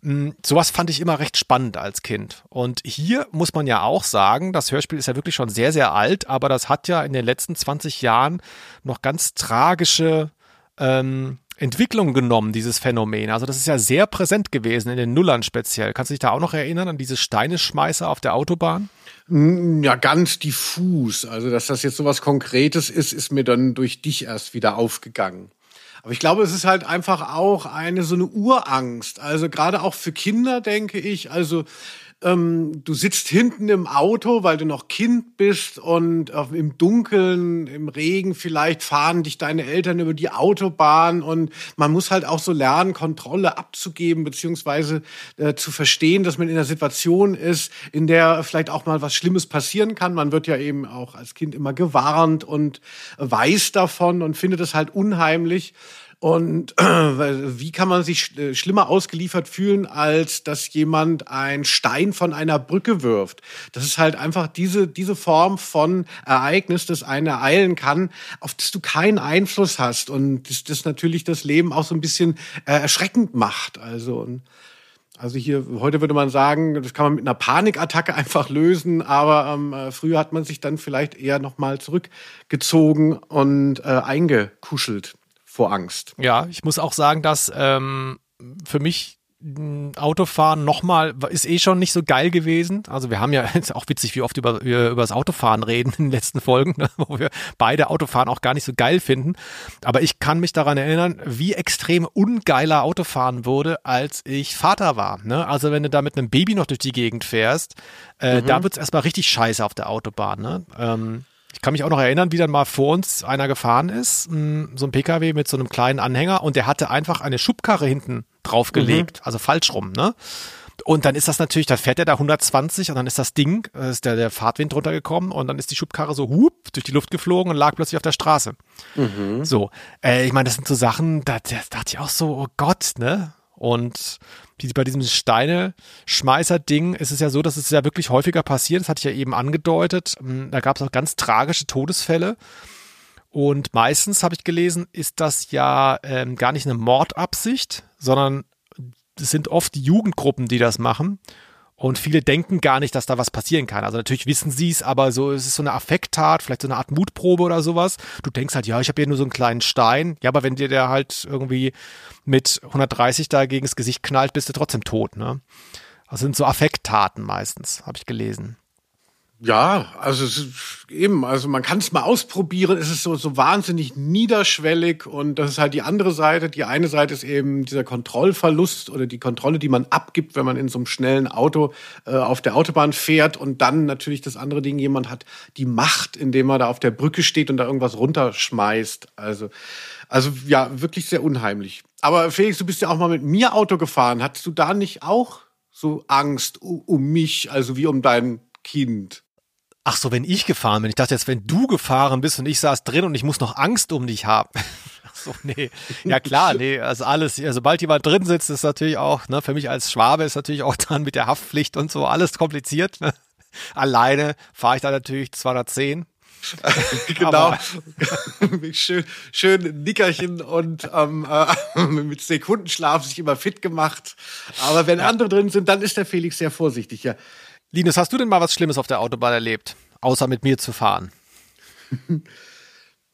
Hm, sowas fand ich immer recht spannend als Kind. Und hier muss man ja auch sagen, das Hörspiel ist ja wirklich schon sehr, sehr alt, aber das hat ja in den letzten 20 Jahren noch ganz tragische ähm, Entwicklung genommen, dieses Phänomen. Also das ist ja sehr präsent gewesen in den Nullern speziell. Kannst du dich da auch noch erinnern an diese Steineschmeißer auf der Autobahn? Mm, ja, ganz diffus. Also, dass das jetzt so was Konkretes ist, ist mir dann durch dich erst wieder aufgegangen. Aber ich glaube, es ist halt einfach auch eine so eine Urangst. Also gerade auch für Kinder, denke ich. Also ähm, du sitzt hinten im Auto, weil du noch Kind bist und äh, im Dunkeln, im Regen vielleicht fahren dich deine Eltern über die Autobahn und man muss halt auch so lernen, Kontrolle abzugeben, beziehungsweise äh, zu verstehen, dass man in einer Situation ist, in der vielleicht auch mal was Schlimmes passieren kann. Man wird ja eben auch als Kind immer gewarnt und weiß davon und findet es halt unheimlich. Und <clears throat> äh, wie kann man sich äh, schlimmer ausgeliefert fühlen, als dass jemand einen Stein von einer Brücke wirft? Das ist halt einfach diese, diese Form von Ereignis, das einen ereilen kann, auf das du keinen Einfluss hast und das, das natürlich das Leben auch so ein bisschen äh, erschreckend macht. Also, also hier, heute würde man sagen, das kann man mit einer Panikattacke <laughs> einfach lösen, aber ähm, äh, früher hat man sich dann vielleicht eher nochmal zurückgezogen und äh, eingekuschelt vor Angst. Ja, ich muss auch sagen, dass ähm, für mich Autofahren nochmal ist eh schon nicht so geil gewesen. Also wir haben ja <laughs> ist auch witzig, wie oft über, über, über das Autofahren reden in den letzten Folgen, ne, wo wir beide Autofahren auch gar nicht so geil finden. Aber ich kann mich daran erinnern, wie extrem ungeiler Autofahren wurde, als ich Vater war. Ne? Also wenn du da mit einem Baby noch durch die Gegend fährst, äh, mhm. da wird's erstmal richtig scheiße auf der Autobahn. Ne? Ähm, ich kann mich auch noch erinnern, wie dann mal vor uns einer gefahren ist, so ein PKW mit so einem kleinen Anhänger und der hatte einfach eine Schubkarre hinten draufgelegt, mhm. also falsch rum, ne? Und dann ist das natürlich, da fährt er da 120 und dann ist das Ding, äh, ist der, der Fahrtwind runtergekommen und dann ist die Schubkarre so hup durch die Luft geflogen und lag plötzlich auf der Straße. Mhm. So, äh, ich meine, das sind so Sachen, da, da dachte ich auch so, oh Gott, ne? Und bei diesem Steine-Schmeißer-Ding ist es ja so, dass es ja wirklich häufiger passiert. Das hatte ich ja eben angedeutet. Hm, da gab es auch ganz tragische Todesfälle. Und meistens, habe ich gelesen, ist das ja ähm, gar nicht eine Mordabsicht, sondern es sind oft die Jugendgruppen, die das machen. Und viele denken gar nicht, dass da was passieren kann. Also natürlich wissen sie es, aber so es ist so eine Affekttat, vielleicht so eine Art Mutprobe oder sowas. Du denkst halt, ja, ich habe hier nur so einen kleinen Stein. Ja, aber wenn dir der halt irgendwie mit 130 da gegen das Gesicht knallt, bist du trotzdem tot, ne? Das sind so Affekttaten meistens, habe ich gelesen. Ja, also eben, also man kann es mal ausprobieren. Es ist so, so wahnsinnig niederschwellig und das ist halt die andere Seite. Die eine Seite ist eben dieser Kontrollverlust oder die Kontrolle, die man abgibt, wenn man in so einem schnellen Auto äh, auf der Autobahn fährt und dann natürlich das andere Ding, jemand hat die Macht, indem man da auf der Brücke steht und da irgendwas runterschmeißt. Also, also ja, wirklich sehr unheimlich. Aber Felix, du bist ja auch mal mit mir Auto gefahren. Hattest du da nicht auch so Angst um mich, also wie um dein Kind? Ach so, wenn ich gefahren bin. Ich dachte jetzt, wenn du gefahren bist und ich saß drin und ich muss noch Angst um dich haben. <laughs> Ach so, nee. Ja klar, nee, also alles, also sobald jemand drin sitzt, ist natürlich auch, ne, für mich als Schwabe ist natürlich auch <laughs> dann mit der Haftpflicht und so alles kompliziert. Ne? Alleine fahre ich da natürlich 210. <laughs> genau. schön, schön Nickerchen und ähm, äh, mit Sekundenschlaf sich immer fit gemacht. Aber wenn ja. andere drin sind, dann ist der Felix sehr vorsichtig. Ja. Linus, hast du denn mal was Schlimmes auf der Autobahn erlebt, außer mit mir zu fahren? <laughs>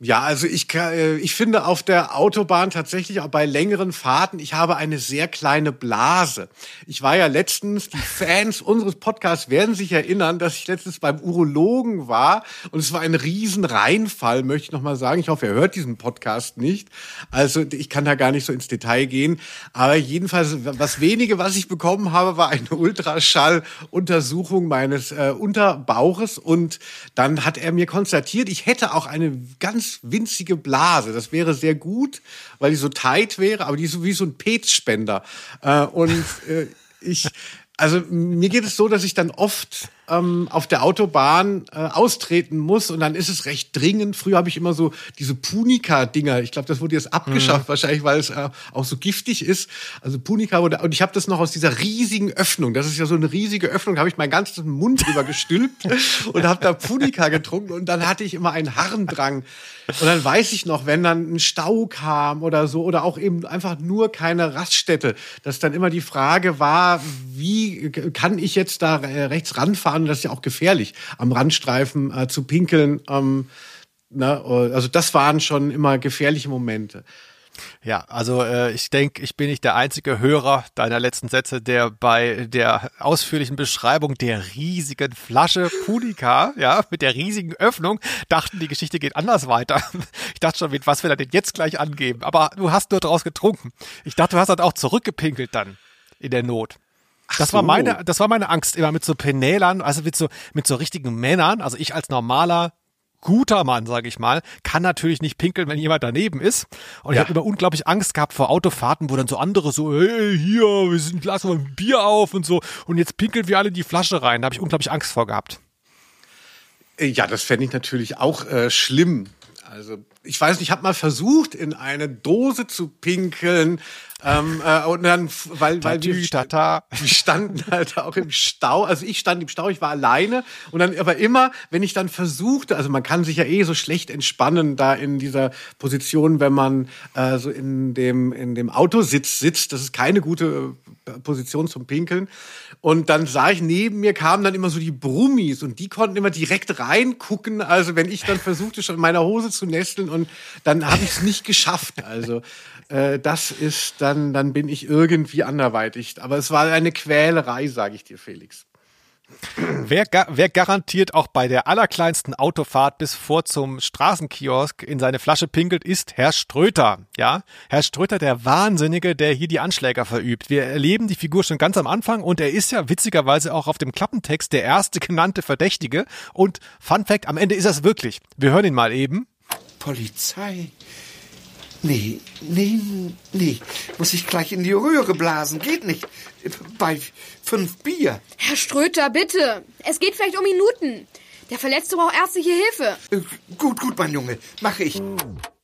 Ja, also ich, äh, ich finde auf der Autobahn tatsächlich auch bei längeren Fahrten, ich habe eine sehr kleine Blase. Ich war ja letztens, die Fans unseres Podcasts werden sich erinnern, dass ich letztens beim Urologen war und es war ein riesen Reinfall, möchte ich nochmal sagen. Ich hoffe, er hört diesen Podcast nicht. Also ich kann da gar nicht so ins Detail gehen. Aber jedenfalls, was wenige, was ich bekommen habe, war eine Ultraschalluntersuchung meines äh, Unterbauches und dann hat er mir konstatiert, ich hätte auch eine ganz winzige Blase. Das wäre sehr gut, weil die so tight wäre, aber die ist so wie so ein Petspender. Äh, und äh, ich, also mir geht es so, dass ich dann oft ähm, auf der Autobahn äh, austreten muss und dann ist es recht dringend. Früher habe ich immer so diese Punika-Dinger. Ich glaube, das wurde jetzt abgeschafft, mhm. wahrscheinlich, weil es äh, auch so giftig ist. Also Punika wurde, und ich habe das noch aus dieser riesigen Öffnung. Das ist ja so eine riesige Öffnung. habe ich meinen ganzen Mund drüber gestülpt <laughs> und habe da Punika getrunken und dann hatte ich immer einen Harndrang. Und dann weiß ich noch, wenn dann ein Stau kam oder so oder auch eben einfach nur keine Raststätte, dass dann immer die Frage war, wie kann ich jetzt da äh, rechts ranfahren? Fahren. Das ist ja auch gefährlich, am Randstreifen äh, zu pinkeln. Ähm, ne? Also das waren schon immer gefährliche Momente. Ja, also äh, ich denke, ich bin nicht der einzige Hörer deiner letzten Sätze, der bei der ausführlichen Beschreibung der riesigen Flasche Punika, ja, mit der riesigen Öffnung, dachten, die Geschichte geht anders weiter. Ich dachte schon, mit was will er denn jetzt gleich angeben? Aber du hast nur draus getrunken. Ich dachte, du hast dann auch zurückgepinkelt dann in der Not das so. war meine, das war meine Angst immer mit so Penälern, also mit so, mit so richtigen Männern. Also ich als normaler guter Mann, sage ich mal, kann natürlich nicht pinkeln, wenn jemand daneben ist. Und ja. ich habe immer unglaublich Angst gehabt vor Autofahrten, wo dann so andere so, hey, hier, wir sind, lassen wir ein Bier auf und so. Und jetzt pinkeln wir alle in die Flasche rein. Da habe ich unglaublich Angst vor gehabt. Ja, das fände ich natürlich auch äh, schlimm. Also ich weiß nicht, ich habe mal versucht, in eine Dose zu pinkeln. Ähm, äh, und dann, weil, weil wir, tata. wir standen halt auch im Stau. Also ich stand im Stau, ich war alleine. Und dann aber immer, wenn ich dann versuchte, also man kann sich ja eh so schlecht entspannen da in dieser Position, wenn man äh, so in dem, in dem Autositz sitzt. Das ist keine gute äh, Position zum Pinkeln. Und dann sah ich, neben mir kamen dann immer so die Brummis und die konnten immer direkt reingucken. Also wenn ich dann versuchte, schon in meiner Hose zu nesteln und dann habe ich es nicht geschafft. Also äh, das ist dann, dann bin ich irgendwie anderweitig. Aber es war eine Quälerei, sage ich dir, Felix. Wer, wer garantiert auch bei der allerkleinsten Autofahrt bis vor zum Straßenkiosk in seine Flasche pinkelt, ist Herr Ströter. Ja, Herr Ströter, der Wahnsinnige, der hier die Anschläger verübt. Wir erleben die Figur schon ganz am Anfang und er ist ja witzigerweise auch auf dem Klappentext der erste genannte Verdächtige. Und Fun Fact, am Ende ist es wirklich. Wir hören ihn mal eben. Polizei. Nee, nee, nee. Muss ich gleich in die Röhre blasen. Geht nicht. Bei fünf Bier. Herr Ströter, bitte. Es geht vielleicht um Minuten. Der Verletzte braucht ärztliche Hilfe. Äh, gut, gut, mein Junge. Mache ich.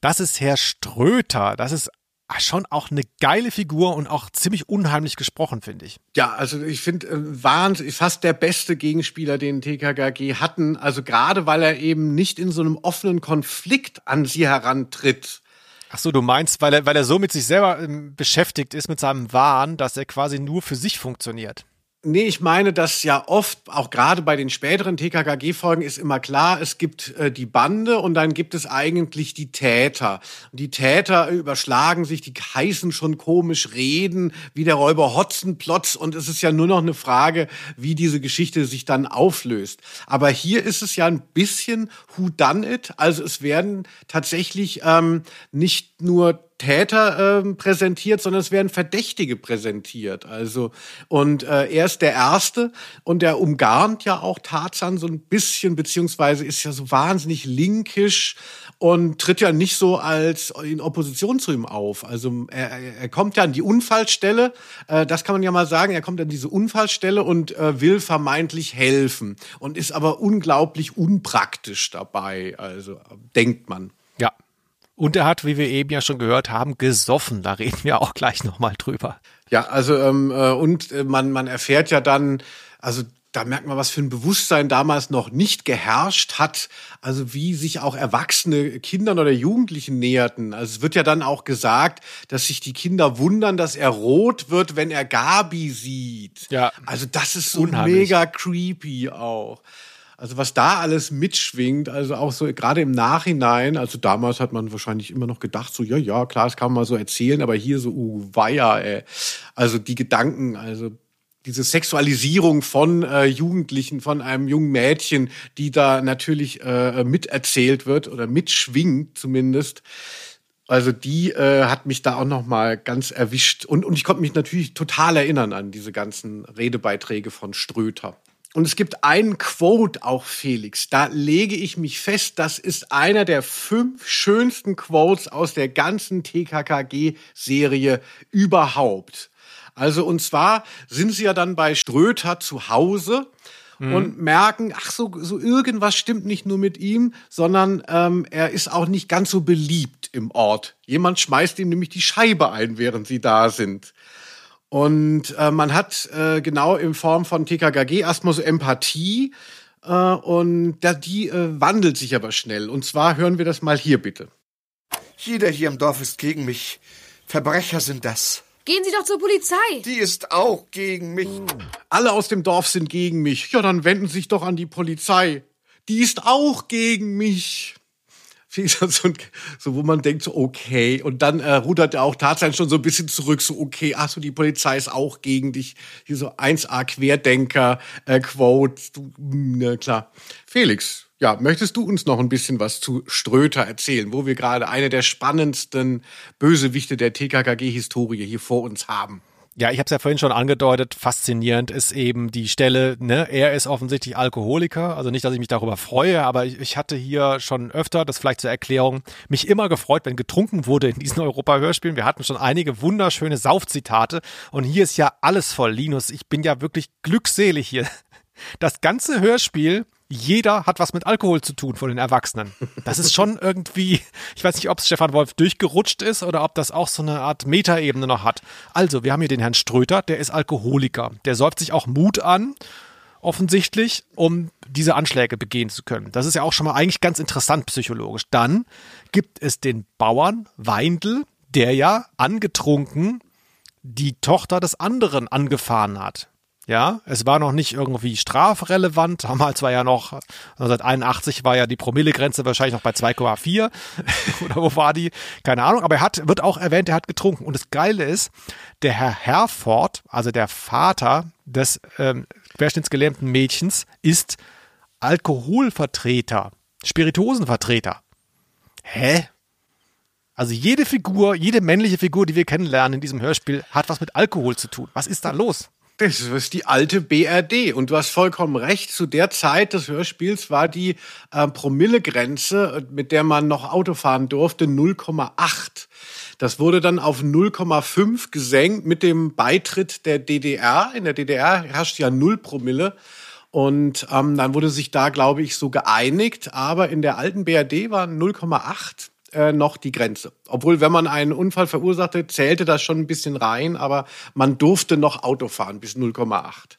Das ist Herr Ströter. Das ist schon auch eine geile Figur und auch ziemlich unheimlich gesprochen, finde ich. Ja, also ich finde äh, Wahnsinn, fast der beste Gegenspieler, den TKKG hatten. Also gerade weil er eben nicht in so einem offenen Konflikt an sie herantritt. Ach so, du meinst, weil er, weil er so mit sich selber ähm, beschäftigt ist, mit seinem Wahn, dass er quasi nur für sich funktioniert. Nee, ich meine, dass ja oft, auch gerade bei den späteren TKKG-Folgen, ist immer klar, es gibt äh, die Bande und dann gibt es eigentlich die Täter. Die Täter überschlagen sich, die heißen schon komisch reden, wie der Räuber Hotzenplotz und es ist ja nur noch eine Frage, wie diese Geschichte sich dann auflöst. Aber hier ist es ja ein bisschen Who Done It, also es werden tatsächlich ähm, nicht nur Täter äh, präsentiert, sondern es werden Verdächtige präsentiert. Also und äh, er ist der Erste und der umgarnt ja auch Tarzan so ein bisschen, beziehungsweise ist ja so wahnsinnig linkisch und tritt ja nicht so als in Opposition zu ihm auf. Also er, er kommt ja an die Unfallstelle, äh, das kann man ja mal sagen, er kommt an diese Unfallstelle und äh, will vermeintlich helfen und ist aber unglaublich unpraktisch dabei, also denkt man. Und er hat, wie wir eben ja schon gehört haben, gesoffen. Da reden wir auch gleich nochmal drüber. Ja, also ähm, äh, und äh, man, man erfährt ja dann, also da merkt man, was für ein Bewusstsein damals noch nicht geherrscht hat, also wie sich auch erwachsene Kindern oder Jugendlichen näherten. Also es wird ja dann auch gesagt, dass sich die Kinder wundern, dass er rot wird, wenn er Gabi sieht. Ja. Also das ist so Unheimlich. mega creepy auch. Also was da alles mitschwingt, also auch so gerade im Nachhinein, also damals hat man wahrscheinlich immer noch gedacht, so ja, ja, klar, das kann man mal so erzählen, aber hier so, uh, weia, ey. Also die Gedanken, also diese Sexualisierung von äh, Jugendlichen, von einem jungen Mädchen, die da natürlich äh, miterzählt wird oder mitschwingt zumindest. Also die äh, hat mich da auch noch mal ganz erwischt und und ich konnte mich natürlich total erinnern an diese ganzen Redebeiträge von Ströter. Und es gibt einen Quote auch, Felix. Da lege ich mich fest, das ist einer der fünf schönsten Quotes aus der ganzen TKKG-Serie überhaupt. Also, und zwar sind sie ja dann bei Ströter zu Hause mhm. und merken, ach so, so irgendwas stimmt nicht nur mit ihm, sondern ähm, er ist auch nicht ganz so beliebt im Ort. Jemand schmeißt ihm nämlich die Scheibe ein, während sie da sind. Und äh, man hat äh, genau in Form von TKKG erstmal so Empathie äh, und da, die äh, wandelt sich aber schnell. Und zwar hören wir das mal hier bitte. Jeder hier im Dorf ist gegen mich. Verbrecher sind das. Gehen Sie doch zur Polizei. Die ist auch gegen mich. Alle aus dem Dorf sind gegen mich. Ja, dann wenden Sie sich doch an die Polizei. Die ist auch gegen mich <laughs> so, so, wo man denkt, so okay. Und dann äh, rudert er auch tatsächlich schon so ein bisschen zurück, so okay, ach so, die Polizei ist auch gegen dich. Hier so 1A Querdenker, äh, Quote, du, ne, klar. Felix, ja, möchtest du uns noch ein bisschen was zu Ströter erzählen, wo wir gerade eine der spannendsten Bösewichte der TKKG-Historie hier vor uns haben? Ja, ich habe es ja vorhin schon angedeutet, faszinierend ist eben die Stelle, ne, er ist offensichtlich Alkoholiker, also nicht, dass ich mich darüber freue, aber ich, ich hatte hier schon öfter, das vielleicht zur Erklärung, mich immer gefreut, wenn getrunken wurde in diesen <laughs> Europa-Hörspielen. Wir hatten schon einige wunderschöne Saufzitate und hier ist ja alles voll, Linus. Ich bin ja wirklich glückselig hier. Das ganze Hörspiel jeder hat was mit Alkohol zu tun von den Erwachsenen. Das ist schon <laughs> irgendwie, ich weiß nicht, ob es Stefan Wolf durchgerutscht ist oder ob das auch so eine Art Metaebene noch hat. Also, wir haben hier den Herrn Ströter, der ist Alkoholiker. Der säuft sich auch Mut an, offensichtlich, um diese Anschläge begehen zu können. Das ist ja auch schon mal eigentlich ganz interessant psychologisch. Dann gibt es den Bauern Weindl, der ja angetrunken die Tochter des anderen angefahren hat. Ja, es war noch nicht irgendwie strafrelevant. <laughs> Damals war ja noch, 1981 war ja die Promillegrenze wahrscheinlich noch bei 2,4 <laughs> oder wo war die? Keine Ahnung. Aber er hat, wird auch erwähnt, er hat getrunken. Und das Geile ist, der Herr Herford, also der Vater des ähm, querschnittsgelähmten Mädchens, ist Alkoholvertreter, Spirituosenvertreter. Hä? Also jede Figur, jede männliche Figur, die wir kennenlernen in diesem Hörspiel, hat was mit Alkohol zu tun. Was ist da los? Das ist die alte BRD. Und du hast vollkommen recht. Zu der Zeit des Hörspiels war die äh, Promillegrenze, mit der man noch Auto fahren durfte, 0,8. Das wurde dann auf 0,5 gesenkt mit dem Beitritt der DDR. In der DDR herrscht ja 0 Promille. Und ähm, dann wurde sich da, glaube ich, so geeinigt. Aber in der alten BRD war 0,8 äh, noch die Grenze. Obwohl, wenn man einen Unfall verursachte, zählte das schon ein bisschen rein, aber man durfte noch Auto fahren bis 0,8.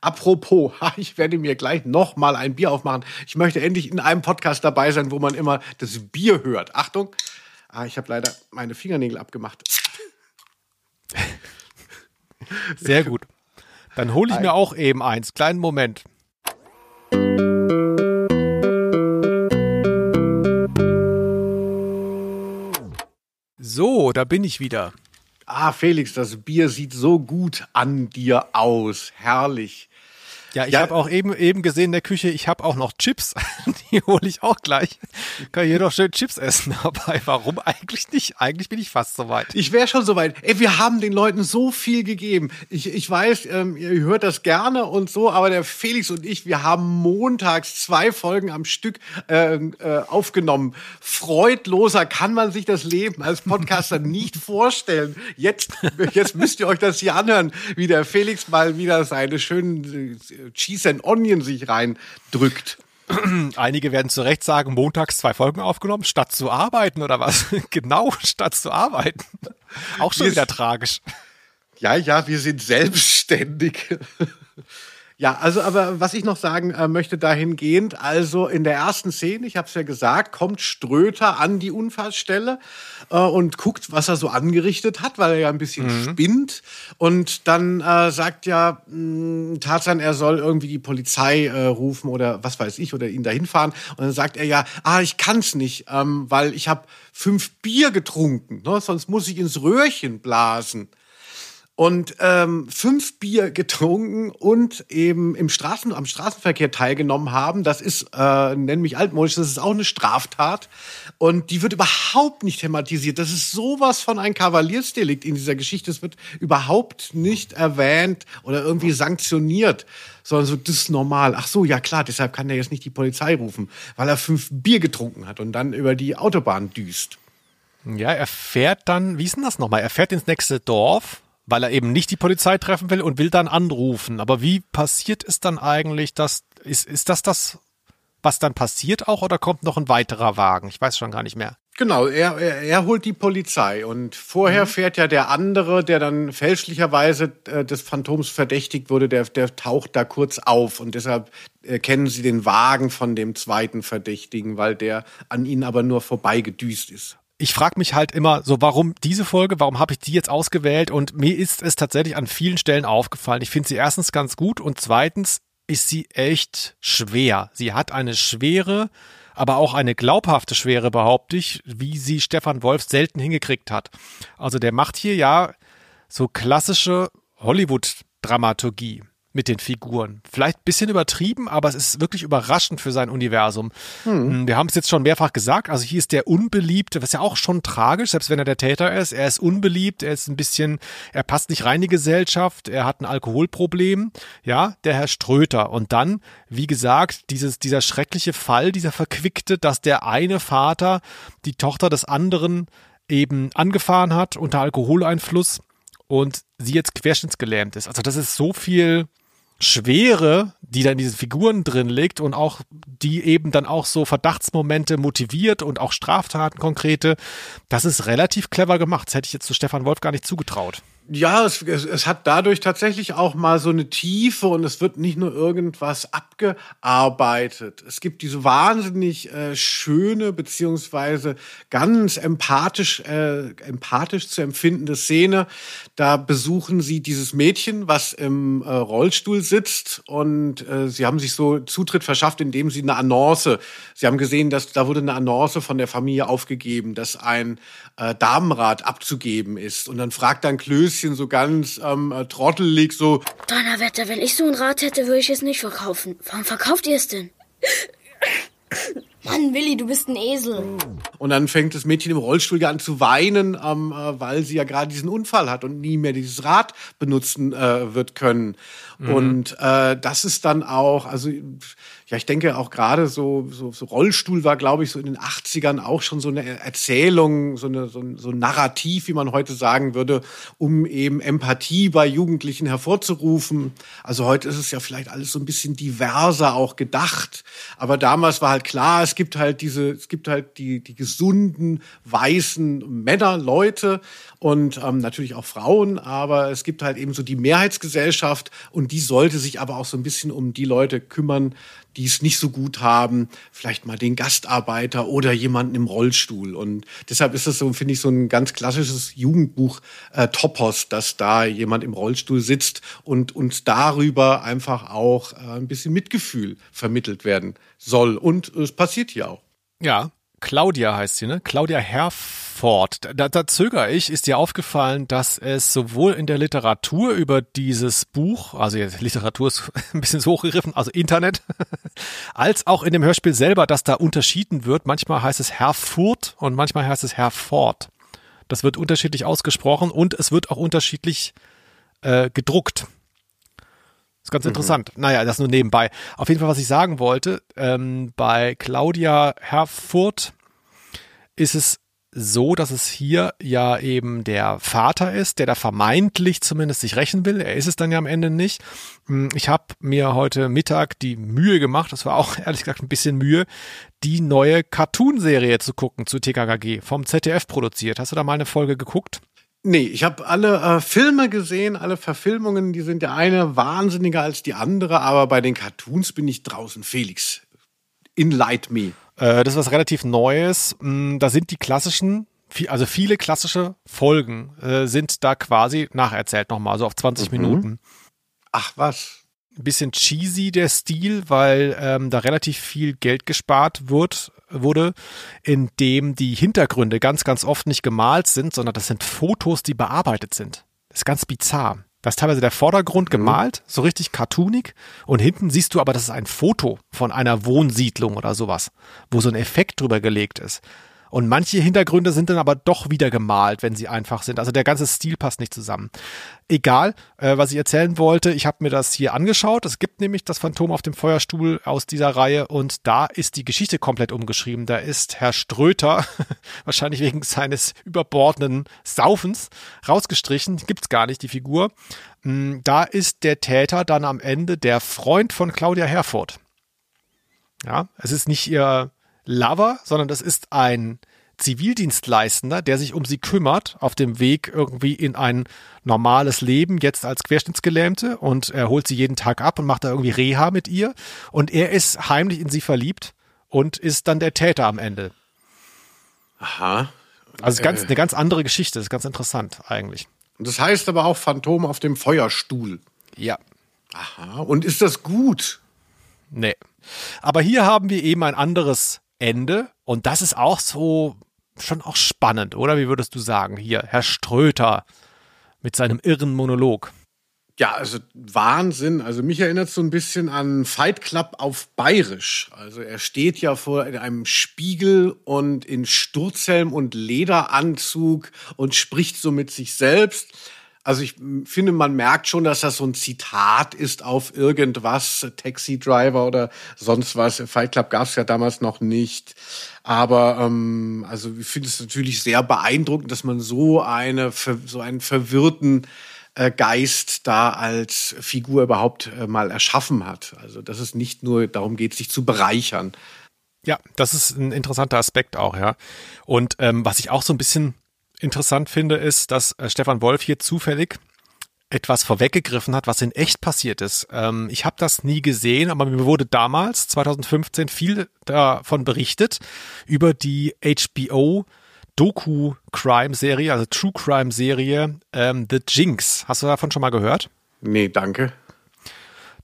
Apropos, <laughs> ich werde mir gleich noch mal ein Bier aufmachen. Ich möchte endlich in einem Podcast dabei sein, wo man immer das Bier hört. Achtung, ah, ich habe leider meine Fingernägel abgemacht. Sehr gut. Dann hole ich mir auch eben eins. Kleinen Moment. So, da bin ich wieder. Ah, Felix, das Bier sieht so gut an dir aus. Herrlich. Ja, ich ja. habe auch eben, eben gesehen in der Küche, ich habe auch noch Chips. <laughs> Die hole ich auch gleich. Kann hier doch schön Chips essen <laughs> dabei. Warum eigentlich nicht? Eigentlich bin ich fast soweit. Ich wäre schon soweit. Ey, wir haben den Leuten so viel gegeben. Ich, ich weiß, ähm, ihr hört das gerne und so, aber der Felix und ich, wir haben montags zwei Folgen am Stück äh, äh, aufgenommen. Freudloser kann man sich das Leben als Podcaster <laughs> nicht vorstellen. Jetzt, jetzt müsst ihr euch das hier anhören, wie der Felix mal wieder seine schönen äh, Cheese and Onion sich reindrückt. Einige werden zu Recht sagen, montags zwei Folgen aufgenommen, statt zu arbeiten oder was? <laughs> genau, statt zu arbeiten. Auch schon wir wieder tragisch. Ja, ja, wir sind selbstständig. Ja, also aber was ich noch sagen äh, möchte dahingehend, also in der ersten Szene, ich habe es ja gesagt, kommt Ströter an die Unfallstelle äh, und guckt, was er so angerichtet hat, weil er ja ein bisschen mhm. spinnt. Und dann äh, sagt ja mh, hm, Tarzan, er soll irgendwie die Polizei äh, rufen oder was weiß ich oder ihn dahin fahren. Und dann sagt er ja, ah, ich kann's nicht, ähm, weil ich habe fünf Bier getrunken, ne? sonst muss ich ins Röhrchen blasen und ähm, fünf Bier getrunken und eben im Straßen, am Straßenverkehr teilgenommen haben. Das ist, äh, nenn mich altmodisch, das ist auch eine Straftat. Und die wird überhaupt nicht thematisiert. Das ist sowas von ein Kavaliersdelikt in dieser Geschichte. Es wird überhaupt nicht erwähnt oder irgendwie sanktioniert, sondern so, das ist normal. Ach so, ja klar, deshalb kann er jetzt nicht die Polizei rufen, weil er fünf Bier getrunken hat und dann über die Autobahn düst. Ja, er fährt dann, wie ist denn das nochmal? Er fährt ins nächste Dorf weil er eben nicht die Polizei treffen will und will dann anrufen. Aber wie passiert es dann eigentlich, dass, ist, ist das das, was dann passiert auch oder kommt noch ein weiterer Wagen? Ich weiß schon gar nicht mehr. Genau, er, er, er holt die Polizei und vorher mhm. fährt ja der andere, der dann fälschlicherweise äh, des Phantoms verdächtigt wurde, der, der taucht da kurz auf und deshalb erkennen sie den Wagen von dem zweiten Verdächtigen, weil der an ihnen aber nur vorbeigedüst ist ich frage mich halt immer so, warum diese Folge, warum habe ich die jetzt ausgewählt? Und mir ist es tatsächlich an vielen Stellen aufgefallen. Ich finde sie erstens ganz gut und zweitens ist sie echt schwer. Sie hat eine schwere, aber auch eine glaubhafte Schwere, behaupte ich, wie sie Stefan Wolf selten hingekriegt hat. Also der macht hier ja so klassische Hollywood-Dramaturgie mit den Figuren. Vielleicht ein bisschen übertrieben, aber es ist wirklich überraschend für sein Universum. Hm. Wir haben es jetzt schon mehrfach gesagt, also hier ist der Unbeliebte, was ja auch schon tragisch, selbst wenn er der Täter ist. Er ist unbeliebt, er ist ein bisschen, er passt nicht rein in die Gesellschaft, er hat ein Alkoholproblem, ja, der Herr Ströter. Und dann, wie gesagt, dieses, dieser schreckliche Fall, dieser verquickte, dass der eine Vater die Tochter des anderen eben angefahren hat unter Alkoholeinfluss und sie jetzt querschnittsgelähmt ist. Also das ist so viel Schwere, die da in diesen Figuren drin liegt und auch die eben dann auch so Verdachtsmomente motiviert und auch Straftaten konkrete, das ist relativ clever gemacht. Das hätte ich jetzt zu Stefan Wolf gar nicht zugetraut ja, es, es, es hat dadurch tatsächlich auch mal so eine Tiefe und es wird nicht nur irgendwas abgearbeitet. Es gibt diese wahnsinnig äh, schöne beziehungsweise ganz empathisch äh, empathisch zu empfindende Szene. Da besuchen sie dieses Mädchen, was im äh, Rollstuhl sitzt und äh, sie haben sich so Zutritt verschafft, indem sie eine Annonce. Sie haben gesehen, dass da wurde eine Annonce von der Familie aufgegeben, dass ein äh, Damenrat abzugeben ist und dann fragt dann Klößchen bisschen so ganz ähm, äh, trottelig, so. Donnerwetter, wenn ich so ein Rad hätte, würde ich es nicht verkaufen. Warum verkauft ihr es denn? Mann, Willi, du bist ein Esel. Und dann fängt das Mädchen im Rollstuhl an zu weinen, ähm, äh, weil sie ja gerade diesen Unfall hat und nie mehr dieses Rad benutzen äh, wird können. Mhm. Und äh, das ist dann auch, also ja, ich denke auch gerade so, so, so Rollstuhl war, glaube ich, so in den 80ern auch schon so eine Erzählung, so, eine, so, ein, so ein Narrativ, wie man heute sagen würde, um eben Empathie bei Jugendlichen hervorzurufen. Also heute ist es ja vielleicht alles so ein bisschen diverser auch gedacht. Aber damals war halt klar, es gibt halt diese, es gibt halt die, die gesunden, weißen Männer, Leute und ähm, natürlich auch Frauen, aber es gibt halt eben so die Mehrheitsgesellschaft und die sollte sich aber auch so ein bisschen um die Leute kümmern, die es nicht so gut haben, vielleicht mal den Gastarbeiter oder jemanden im Rollstuhl. Und deshalb ist es so, finde ich, so ein ganz klassisches Jugendbuch äh, dass da jemand im Rollstuhl sitzt und uns darüber einfach auch äh, ein bisschen Mitgefühl vermittelt werden soll. Und es passiert hier auch. Ja, Claudia heißt sie, ne? Claudia Herford. Da, da zögere ich. Ist dir aufgefallen, dass es sowohl in der Literatur über dieses Buch, also Literatur ist <laughs> ein bisschen so hochgegriffen, also Internet, <laughs> als auch in dem Hörspiel selber, dass da unterschieden wird. Manchmal heißt es Herfurt und manchmal heißt es Herford. Das wird unterschiedlich ausgesprochen und es wird auch unterschiedlich äh, gedruckt ist ganz mhm. interessant. Naja, das nur nebenbei. Auf jeden Fall, was ich sagen wollte, ähm, bei Claudia Herfurt ist es so, dass es hier ja eben der Vater ist, der da vermeintlich zumindest sich rächen will. Er ist es dann ja am Ende nicht. Hm, ich habe mir heute Mittag die Mühe gemacht, das war auch <laughs> ehrlich gesagt ein bisschen Mühe, die neue Cartoon-Serie zu gucken zu TKKG, vom ZDF produziert. Hast du da mal eine Folge geguckt? Nee, ich habe alle äh, Filme gesehen, alle Verfilmungen, die sind der eine wahnsinniger als die andere, aber bei den Cartoons bin ich draußen. Felix, enlight me. Äh, das ist was relativ Neues. Mm, Da sind die klassischen, also viele klassische Folgen äh, sind da quasi nacherzählt nochmal, so auf 20 Minuten. Ach was. Ein bisschen cheesy der Stil, weil ähm, da relativ viel Geld gespart wird, wurde, indem die Hintergründe ganz, ganz oft nicht gemalt sind, sondern das sind Fotos, die bearbeitet sind. Das ist ganz bizarr. Da ist teilweise der Vordergrund gemalt, so richtig cartoonig, und hinten siehst du aber, das ist ein Foto von einer Wohnsiedlung oder sowas, wo so ein Effekt drüber gelegt ist. Und manche Hintergründe sind dann aber doch wieder gemalt, wenn sie einfach sind. Also der ganze Stil passt nicht zusammen. Egal, äh, was ich erzählen wollte, ich habe mir das hier angeschaut. Es gibt nämlich das Phantom auf dem Feuerstuhl aus dieser Reihe und da ist die Geschichte komplett umgeschrieben. Da ist Herr Ströter, <laughs> wahrscheinlich wegen seines überbordenden Saufens, rausgestrichen. Gibt's gar nicht, die Figur. Mm, Da ist der Täter dann am Ende der Freund von Claudia Herfurth. Ja, es ist nicht ihr Lover, sondern das ist ein Zivildienstleistender, der sich um sie kümmert, auf dem Weg irgendwie in ein normales Leben, jetzt als Querschnittsgelähmte und er holt sie jeden Tag ab und macht da irgendwie Reha mit ihr und er ist heimlich in sie verliebt und ist dann der Täter am Ende. Aha. Also ganz, eine ganz andere Geschichte, das ist ganz interessant eigentlich. Und das heißt aber auch Phantom auf dem Feuerstuhl. Ja. Aha. Und ist das gut? Nee. Aber hier haben wir eben ein anderes Ende und das ist auch so schon auch spannend, oder? Wie würdest du sagen? Hier, Herr Ströter mit seinem irren Monolog. Ja, also Wahnsinn. Also mich erinnert so ein bisschen an Fight Club auf Bayerisch. Also er steht ja vor einem Spiegel und in Sturzhelm und Lederanzug und spricht so mit sich selbst. Also ich finde, man merkt schon, dass das so ein Zitat ist auf irgendwas, Taxi Driver oder sonst was. Fight Club gab es ja damals noch nicht. Aber ähm, also ich finde es natürlich sehr beeindruckend, dass man so eine so einen verwirrten äh, Geist da als Figur überhaupt äh, mal erschaffen hat. Also dass es nicht nur darum geht, sich zu bereichern. Ja, das ist ein interessanter Aspekt auch, ja. Und ähm, was ich auch so ein bisschen interessant finde, ist, dass äh, Stefan Wolf hier zufällig etwas vorweggegriffen hat, was in echt passiert ist. Ähm, ich habe das nie gesehen, aber mir wurde damals, 2015, viel davon berichtet, über die HBO Doku-Crime-Serie, also True-Crime-Serie ähm, The Jinx. Hast du davon schon mal gehört? Nee, danke.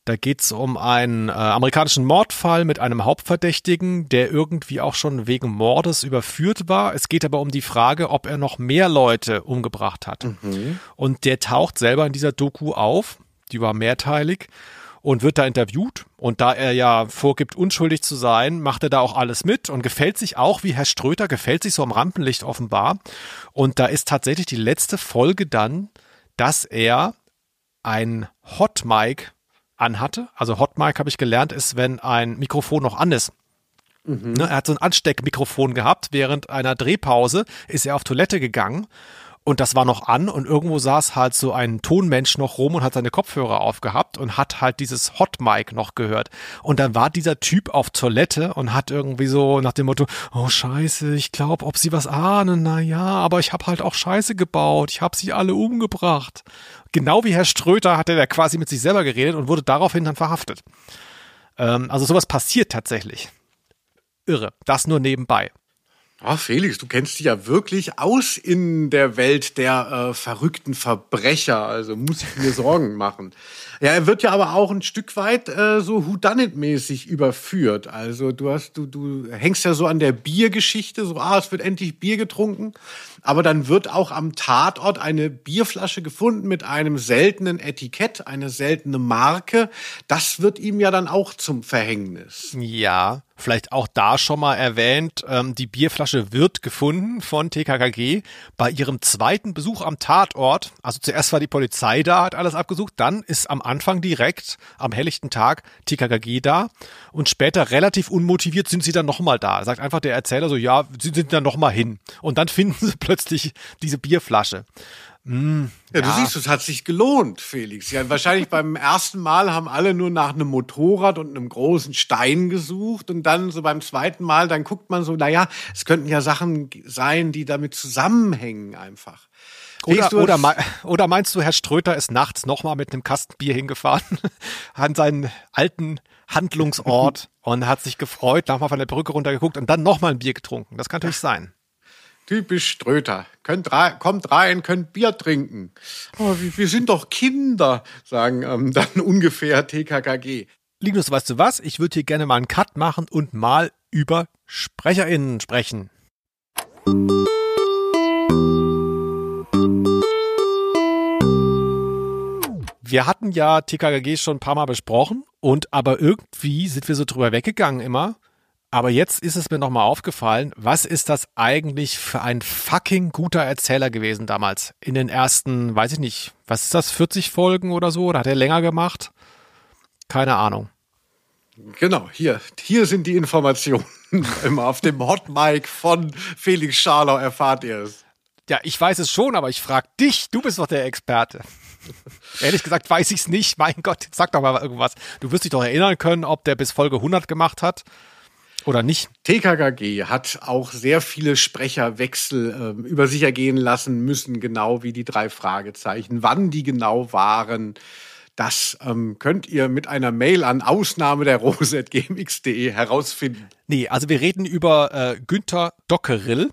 Da geht's um einen äh, amerikanischen Mordfall mit einem Hauptverdächtigen, der irgendwie auch schon wegen Mordes überführt war. Es geht aber um die Frage, ob er noch mehr Leute umgebracht hat. Und der taucht selber in dieser Doku auf. Die war mehrteilig und wird da interviewt. Und da er ja vorgibt, unschuldig zu sein, macht er da auch alles mit und gefällt sich auch, wie Herr Ströter, gefällt sich so am Rampenlicht offenbar. Und da ist tatsächlich die letzte Folge dann, dass er ein Hot Mic anhatte. Also Hot Mic habe ich gelernt, ist, wenn ein Mikrofon noch an ist. Ne, er hat so ein Ansteckmikrofon gehabt. Während einer Drehpause ist er auf Toilette gegangen und das war noch an und irgendwo saß halt so ein Tonmensch noch rum und hat seine Kopfhörer aufgehabt und hat halt dieses Hot Mic noch gehört. Und dann war dieser Typ auf Toilette und hat irgendwie so nach dem Motto, oh scheiße, ich glaube, ob sie was ahnen, na ja, aber ich habe halt auch Scheiße gebaut, ich habe sie alle umgebracht. Genau wie Herr Ströter hat er quasi mit sich selber geredet und wurde daraufhin dann verhaftet. Ähm, also sowas passiert tatsächlich. Irre. Das nur nebenbei. Ah, Felix, du kennst dich ja wirklich aus in der Welt der äh, verrückten Verbrecher. Also muss ich mir Sorgen <laughs> machen. Ja, er wird ja aber auch ein Stück weit äh, so Whodunit-mäßig überführt. Also du hast, du, du hängst ja so an der Biergeschichte, so, ah, es wird endlich Bier getrunken. Aber dann wird auch am Tatort eine Bierflasche gefunden mit einem seltenen Etikett, eine seltene Marke. Das wird ihm ja dann auch zum Verhängnis. Ja, vielleicht auch da schon mal erwähnt, ähm, die Bierflasche wird gefunden von TKKG bei ihrem zweiten Besuch am Tatort. Also zuerst war die Polizei da, hat alles abgesucht, dann ist am Anfang direkt am helllichten Tag TKKG da und später relativ unmotiviert sind sie dann nochmal da. Sagt einfach der Erzähler so, ja, sie sind dann nochmal hin. Und dann finden sie plötzlich diese Bierflasche. Mm, Ja, du siehst, es hat sich gelohnt, Felix. Ja, wahrscheinlich beim ersten Mal haben alle nur nach einem Motorrad und einem großen Stein gesucht und dann so beim zweiten Mal, dann guckt man so, naja, es könnten ja Sachen sein, die damit zusammenhängen einfach. Oder, oder, oder meinst du, Herr Ströter ist nachts nochmal mit einem Kasten Bier hingefahren <laughs> an seinen alten Handlungsort <laughs> und hat sich gefreut, nochmal von der Brücke runtergeguckt und dann nochmal ein Bier getrunken? Das kann natürlich sein. Typisch Ströter. Könnt rein, kommt rein, könnt Bier trinken. Aber wir, wir sind doch Kinder, sagen ähm, <laughs> dann ungefähr TKKG. Linus, weißt du was? Ich würde hier gerne mal einen Cut machen und mal über SprecherInnen sprechen. Wir hatten ja TKKG schon ein paar Mal besprochen und aber irgendwie sind wir so drüber weggegangen immer. Aber jetzt ist es mir nochmal aufgefallen, was ist das eigentlich für ein fucking guter Erzähler gewesen damals? In den ersten, weiß ich nicht, was ist das, 40 Folgen oder so? Oder hat er länger gemacht? Keine Ahnung. Genau, hier, hier sind die Informationen. <laughs> Immer auf dem Hot Mic von Felix Scharlau erfahrt ihr es. Ja, ich weiß es schon, aber ich frage dich, du bist doch der Experte. <laughs> Ehrlich gesagt weiß ich es nicht. Mein Gott, sag doch mal irgendwas. Du wirst dich doch erinnern können, ob der bis Folge 100 gemacht hat oder nicht. TKKG hat auch sehr viele Sprecherwechsel ähm, über sich ergehen lassen müssen, genau wie die drei Fragezeichen. Wann die genau waren, das ähm, könnt ihr mit einer Mail an Ausnahme der rose.gmx.de herausfinden. Nee, also wir reden über äh, Günther Dockerill.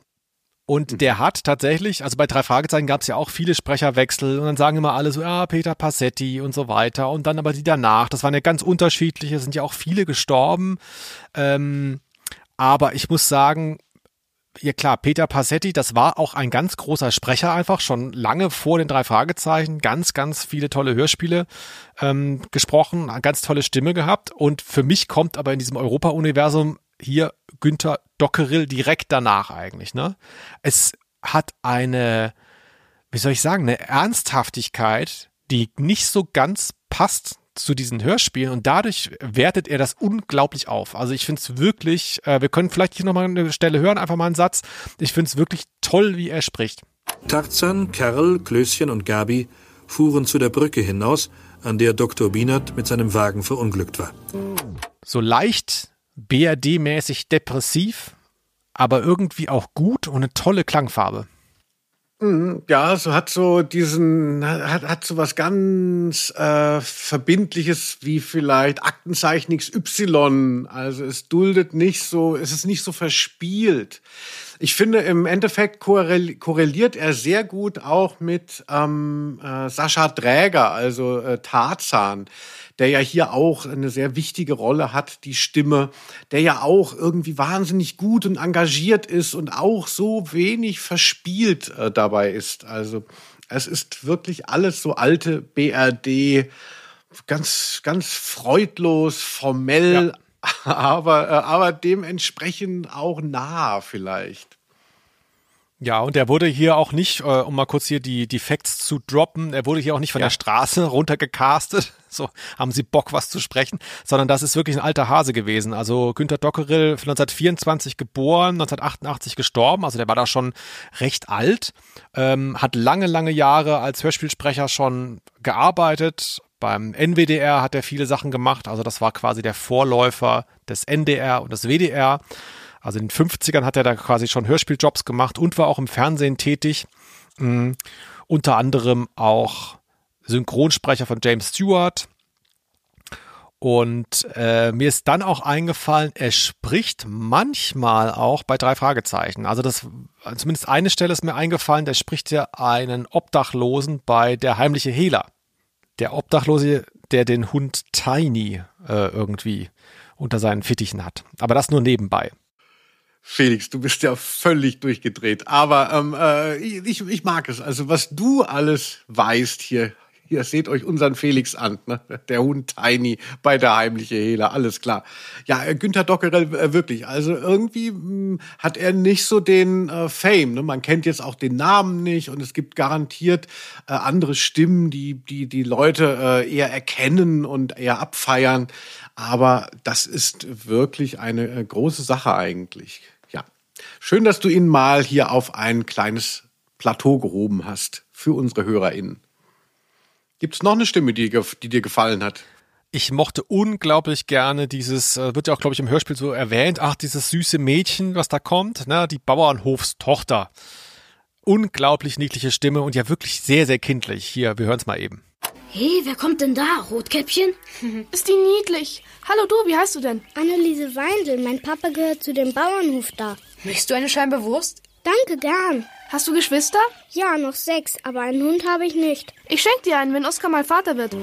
Und der hat tatsächlich, also bei drei Fragezeichen gab es ja auch viele Sprecherwechsel und dann sagen immer alle so, ja, Peter Passetti und so weiter. Und dann aber die danach, das waren ja ganz unterschiedliche, sind ja auch viele gestorben. Ähm, aber ich muss sagen, ja klar, Peter Passetti, das war auch ein ganz großer Sprecher einfach, schon lange vor den drei Fragezeichen, ganz, ganz viele tolle Hörspiele ähm, gesprochen, eine ganz tolle Stimme gehabt. Und für mich kommt aber in diesem Europa-Universum hier Günther Dockerill direkt danach eigentlich. Ne? Es hat eine, wie soll ich sagen, eine Ernsthaftigkeit, die nicht so ganz passt zu diesen Hörspielen und dadurch wertet er das unglaublich auf. Also ich finde es wirklich, äh, wir können vielleicht hier nochmal eine Stelle hören, einfach mal einen Satz. Ich finde es wirklich toll, wie er spricht. Tarzan, Karl, Klößchen und Gabi fuhren zu der Brücke hinaus, an der Dr. Bienert mit seinem Wagen verunglückt war. So leicht BRD-mäßig depressiv, aber irgendwie auch gut und eine tolle Klangfarbe. Ja, so hat so diesen, hat, hat so was ganz äh, Verbindliches wie vielleicht Aktenzeichen XY. Also es duldet nicht so, es ist nicht so verspielt. Ich finde, im Endeffekt korrel korreliert er sehr gut auch mit ähm, äh, Sascha Dräger, also äh, Tarzan, der ja hier auch eine sehr wichtige Rolle hat, die Stimme, der ja auch irgendwie wahnsinnig gut und engagiert ist und auch so wenig verspielt äh, dabei ist. Also es ist wirklich alles so alte BRD, ganz, ganz freudlos, formell, aber, äh, aber dementsprechend auch nah vielleicht. Ja, und er wurde hier auch nicht, äh, um mal kurz hier die, die Facts zu droppen, er wurde hier auch nicht von Ja. der Straße <laughs> runtergecastet. So, haben Sie Bock, was zu sprechen? Sondern das ist wirklich ein alter Hase gewesen. Also Günter Dockerill, 1924 geboren, 1988 gestorben. Also der war da schon recht alt. Ähm, hat lange, lange Jahre als Hörspielsprecher schon gearbeitet. Beim NWDR hat er viele Sachen gemacht. Also das war quasi der Vorläufer des NDR und des WDR. Also in den 50ern hat er da quasi schon Hörspieljobs gemacht und war auch im Fernsehen tätig. Mhm. Unter anderem auch Synchronsprecher von James Stewart. Und äh, mir ist dann auch eingefallen, er spricht manchmal auch bei drei Fragezeichen. Also das, zumindest eine Stelle ist mir eingefallen, der spricht ja einen Obdachlosen bei der heimliche Hehler. Der Obdachlose, der den Hund Tiny äh, irgendwie unter seinen Fittichen hat. Aber das nur nebenbei. Felix, du bist ja völlig durchgedreht. Aber ähm, äh, ich, ich mag es. Also was du alles weißt hier. Hier seht euch unseren Felix an, ne? der Hund Tiny bei der heimliche Hehler, alles klar. Ja, äh, Günther Dockerell äh, wirklich. Also irgendwie mh, hat er nicht so den äh, Fame. Ne? Man kennt jetzt auch den Namen nicht und es gibt garantiert äh, andere Stimmen, die die die Leute äh, eher erkennen und eher abfeiern. Aber das ist wirklich eine äh, große Sache eigentlich. Ja, schön, dass du ihn mal hier auf ein kleines Plateau gehoben hast für unsere HörerInnen. Gibt es noch eine Stimme, die, die dir gefallen hat? Ich mochte unglaublich gerne dieses, äh, wird ja auch, glaube ich, im Hörspiel so erwähnt, ach, dieses süße Mädchen, was da kommt, ne, die Bauernhofstochter. Unglaublich niedliche Stimme und ja wirklich sehr, sehr kindlich. Hier, wir hören's mal eben. Hey, wer kommt denn da? Rotkäppchen? <laughs> Ist die niedlich. Hallo du, wie heißt du denn? Anneliese Weindl. Mein Papa gehört zu dem Bauernhof da. Möchtest du eine Scheibe Wurst? Danke, gern. Hast du Geschwister? Ja, noch sechs, aber einen Hund habe ich nicht. Ich schenk dir einen, wenn Oskar mal Vater wird.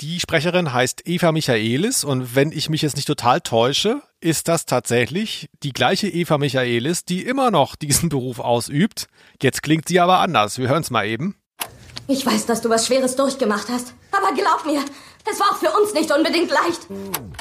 Die Sprecherin heißt Eva Michaelis und wenn ich mich jetzt nicht total täusche, ist das tatsächlich die gleiche Eva Michaelis, die immer noch diesen <laughs> Beruf ausübt. Jetzt klingt sie aber anders. Wir hören's mal eben. Ich weiß, dass du was Schweres durchgemacht hast, aber glaub mir, es war auch für uns nicht unbedingt leicht.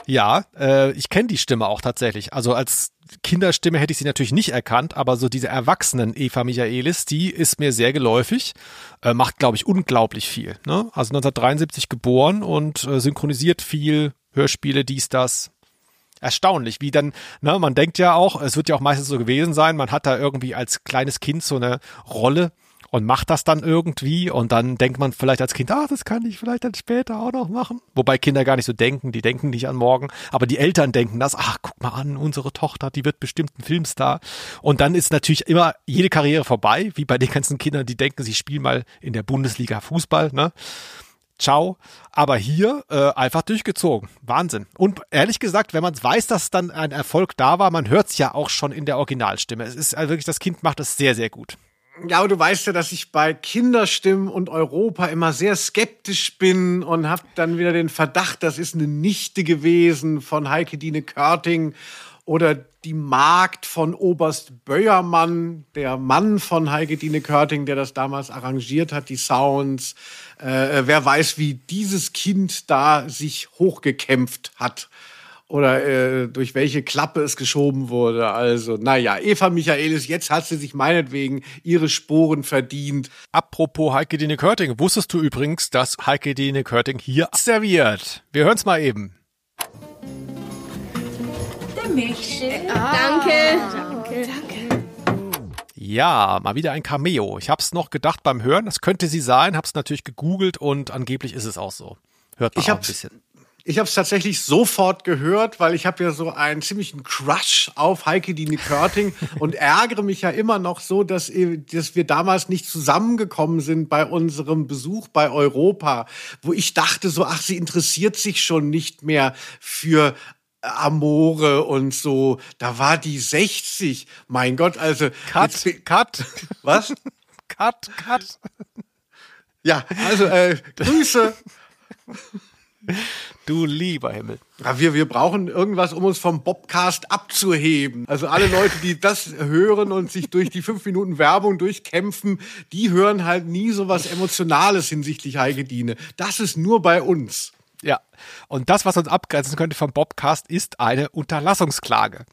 Ja, äh, ich kenne die Stimme auch tatsächlich. Also als Kinderstimme hätte ich sie natürlich nicht erkannt, aber so diese erwachsenen Eva Michaelis, die ist mir sehr geläufig, äh, macht, glaube ich, unglaublich viel. Ne? Also 1973 geboren und äh, synchronisiert viel, Hörspiele, dies, das. Erstaunlich, wie dann, ne, man denkt ja auch, es wird ja auch meistens so gewesen sein, man hat da irgendwie als kleines Kind so eine Rolle, und macht das dann irgendwie und dann denkt man vielleicht als Kind, ah, das kann ich vielleicht dann später auch noch machen. Wobei Kinder gar nicht so denken, die denken nicht an morgen, aber die Eltern denken das, ach, guck mal an, unsere Tochter, die wird bestimmt ein Filmstar. Und dann ist natürlich immer jede Karriere vorbei, wie bei den ganzen Kindern, die denken, sie spielen mal in der Bundesliga Fußball, ne? Ciao. Aber hier äh, einfach durchgezogen. Wahnsinn. Und ehrlich gesagt, wenn man weiß, dass dann ein Erfolg da war, man hört es ja auch schon in der Originalstimme. Es ist also wirklich, das Kind macht es sehr, sehr gut. Ja, aber du weißt ja, dass ich bei Kinderstimmen und Europa immer sehr skeptisch bin und habe dann wieder den Verdacht, das ist eine Nichte gewesen von Heike Dine Körting oder die Magd von Oberst Böiermann, der Mann von Heike Dine Körting, der das damals arrangiert hat, die Sounds. Äh, wer weiß, wie dieses Kind da sich hochgekämpft hat oder äh, durch welche Klappe es geschoben wurde. Also, naja, Eva Michaelis, jetzt hat sie sich meinetwegen ihre Sporen verdient. Apropos Heike Dine Körting, wusstest du übrigens, dass Heike Dine Körting hier serviert? Wir hören's mal eben. Der Milchshake. Ah, danke. Danke. Danke. Ja, mal wieder ein Cameo. Ich hab's noch gedacht beim Hören, das könnte sie sein, hab's natürlich gegoogelt und angeblich ist es auch so. Hört man ich auch ein bisschen. Ich habe es tatsächlich sofort gehört, weil ich habe ja so einen ziemlichen Crush auf Heike Dine Körting <laughs> und ärgere mich ja immer noch so, dass, dass wir damals nicht zusammengekommen sind bei unserem Besuch bei Europa, wo ich dachte so, ach, sie interessiert sich schon nicht mehr für Amore und so. Da war die 60. Mein Gott, also. Cut, jetzt, cut. Was? cut, cut. Ja, also äh, Grüße. <laughs> Du lieber Himmel. Ja, wir, wir brauchen irgendwas, um uns vom Bobcast abzuheben. Also alle Leute, die das hören und sich durch die fünf Minuten Werbung durchkämpfen, die hören halt nie so was Emotionales hinsichtlich Heike Diene. Das ist nur bei uns. Ja. Und das, was uns abgrenzen könnte vom Bobcast, ist eine Unterlassungsklage.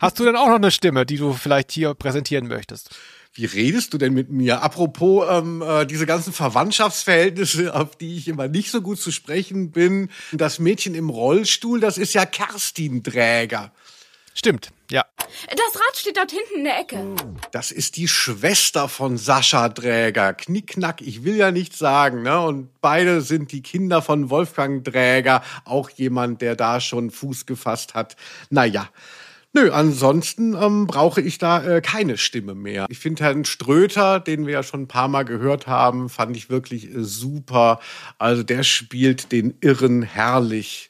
Hast du denn auch noch eine Stimme, die du vielleicht hier präsentieren möchtest? Wie redest du denn mit mir? Apropos ähm, äh, diese ganzen Verwandtschaftsverhältnisse, auf die ich immer nicht so gut zu sprechen bin. Das Mädchen im Rollstuhl, das ist ja Kerstin Dräger. Stimmt, ja. Das Rad steht dort hinten in der Ecke. Das ist die Schwester von Sascha Dräger. Knickknack, ich will ja nichts sagen, ne? Und beide sind die Kinder von Wolfgang Dräger, auch jemand, der da schon Fuß gefasst hat. Naja. Nö, ansonsten ähm, brauche ich da äh, keine Stimme mehr. Ich finde Herrn Ströter, den wir ja schon ein paar Mal gehört haben, fand ich wirklich äh, super. Also der spielt den Irren herrlich.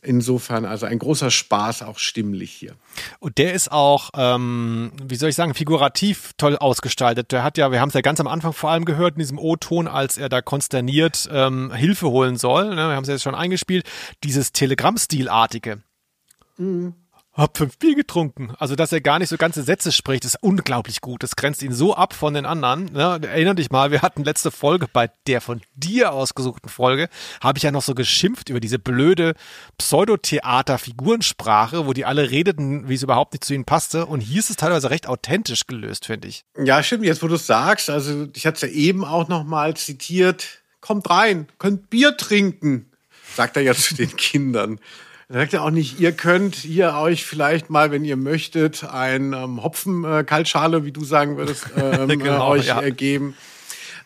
Insofern also ein großer Spaß auch stimmlich hier. Und der ist auch, ähm, wie soll ich sagen, figurativ toll ausgestaltet. Der hat ja, wir haben es ja ganz am Anfang vor allem gehört in diesem O-Ton, als er da konsterniert ähm, Hilfe holen soll. Ne? Wir haben es jetzt schon eingespielt. Dieses Telegramm-Stilartige. Mhm hab fünf Bier getrunken. Also, dass er gar nicht so ganze Sätze spricht, ist unglaublich gut. Das grenzt ihn so ab von den anderen. Ne? Erinner dich mal, wir hatten letzte Folge bei der von dir ausgesuchten Folge, habe ich ja noch so geschimpft über diese blöde Pseudotheater-Figurensprache, wo die alle redeten, wie es überhaupt nicht zu ihnen passte. Und hier ist es teilweise recht authentisch gelöst, finde ich. Ja, stimmt. Jetzt, wo du es sagst, also ich hatte es ja eben auch noch mal zitiert. Kommt rein, könnt Bier trinken, sagt er ja zu den Kindern. Da sagt er auch nicht, ihr könnt ihr euch vielleicht mal, wenn ihr möchtet, ein ähm, Hopfen-Kaltschale, äh, wie du sagen würdest, <laughs> ähm, genau, äh, euch ja. äh, geben.